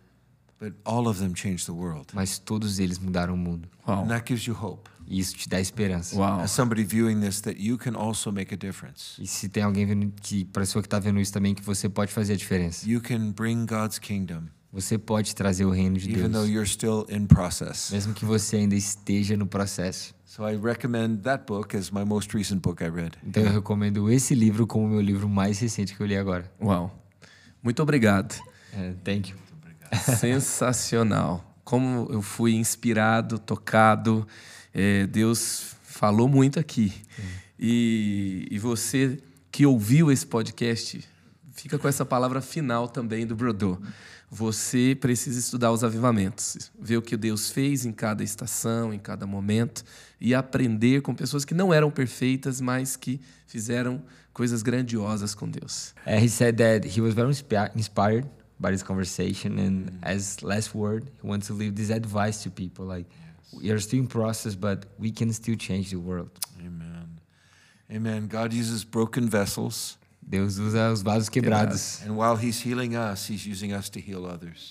But all of them changed the world. Mas todos eles mudaram o mundo. Wow. And that gives you hope. E isso te dá esperança. Wow. As somebody viewing this that you can also make a difference. E se tem alguém vendo que para pessoa que está vendo isso também que você pode fazer a diferença. You can bring God's kingdom. Você pode trazer o reino de Even Deus. Though you're still in process. Mesmo que você ainda esteja no processo. So I recommend that book as my most recent book I read. Então eu recomendo esse livro como o meu livro mais recente que eu li agora. Uau. Muito obrigado. Uh, thank you. Sensacional. Como eu fui inspirado, tocado. É, Deus falou muito aqui. E, e você que ouviu esse podcast, fica com essa palavra final também do Brodô você precisa estudar os avivamentos, ver o que Deus fez em cada estação, em cada momento e aprender com pessoas que não eram perfeitas, mas que fizeram coisas grandiosas com Deus. Uh, he said that he was very inspired by this conversation and as last word, he wants to leave this advice to people like yes. we are still in process but we can still change the world. Amen. Amen. God uses broken vessels. Deus usa os vasos quebrados. Us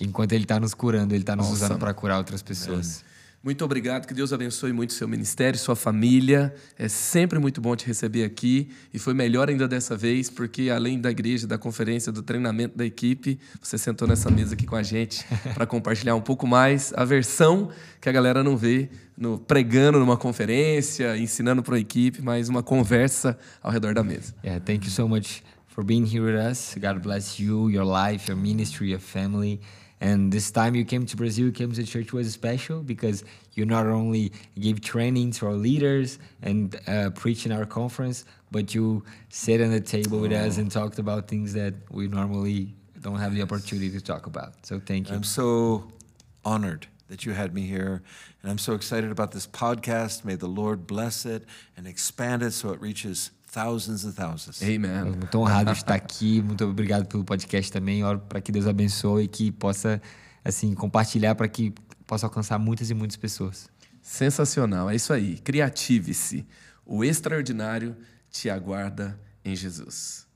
Enquanto ele está nos curando, ele está nos awesome. usando para curar outras pessoas. Muito obrigado, que Deus abençoe muito seu ministério, sua família. É sempre muito bom te receber aqui e foi melhor ainda dessa vez, porque além da igreja, da conferência, do treinamento da equipe, você sentou nessa mesa aqui com a gente para compartilhar um pouco mais a versão que a galera não vê no pregando numa conferência, ensinando para a equipe, mas uma conversa ao redor da mesa. Yeah, thank you so much for being here with us. God bless you, your life, your ministry, your family. And this time you came to Brazil, you came to church was special because you not only gave training to our leaders and uh, preached in our conference, but you sat on the table oh. with us and talked about things that we normally don't have the opportunity to talk about. So thank you. I'm so honored that you had me here. And I'm so excited about this podcast. May the Lord bless it and expand it so it reaches thousands and thousands. Amen. Muito honrado de estar aqui. Muito obrigado pelo podcast também. Oro para que Deus abençoe e que possa assim compartilhar para que possa alcançar muitas e muitas pessoas. Sensacional. É isso aí. Criative-se. O extraordinário te aguarda em Jesus.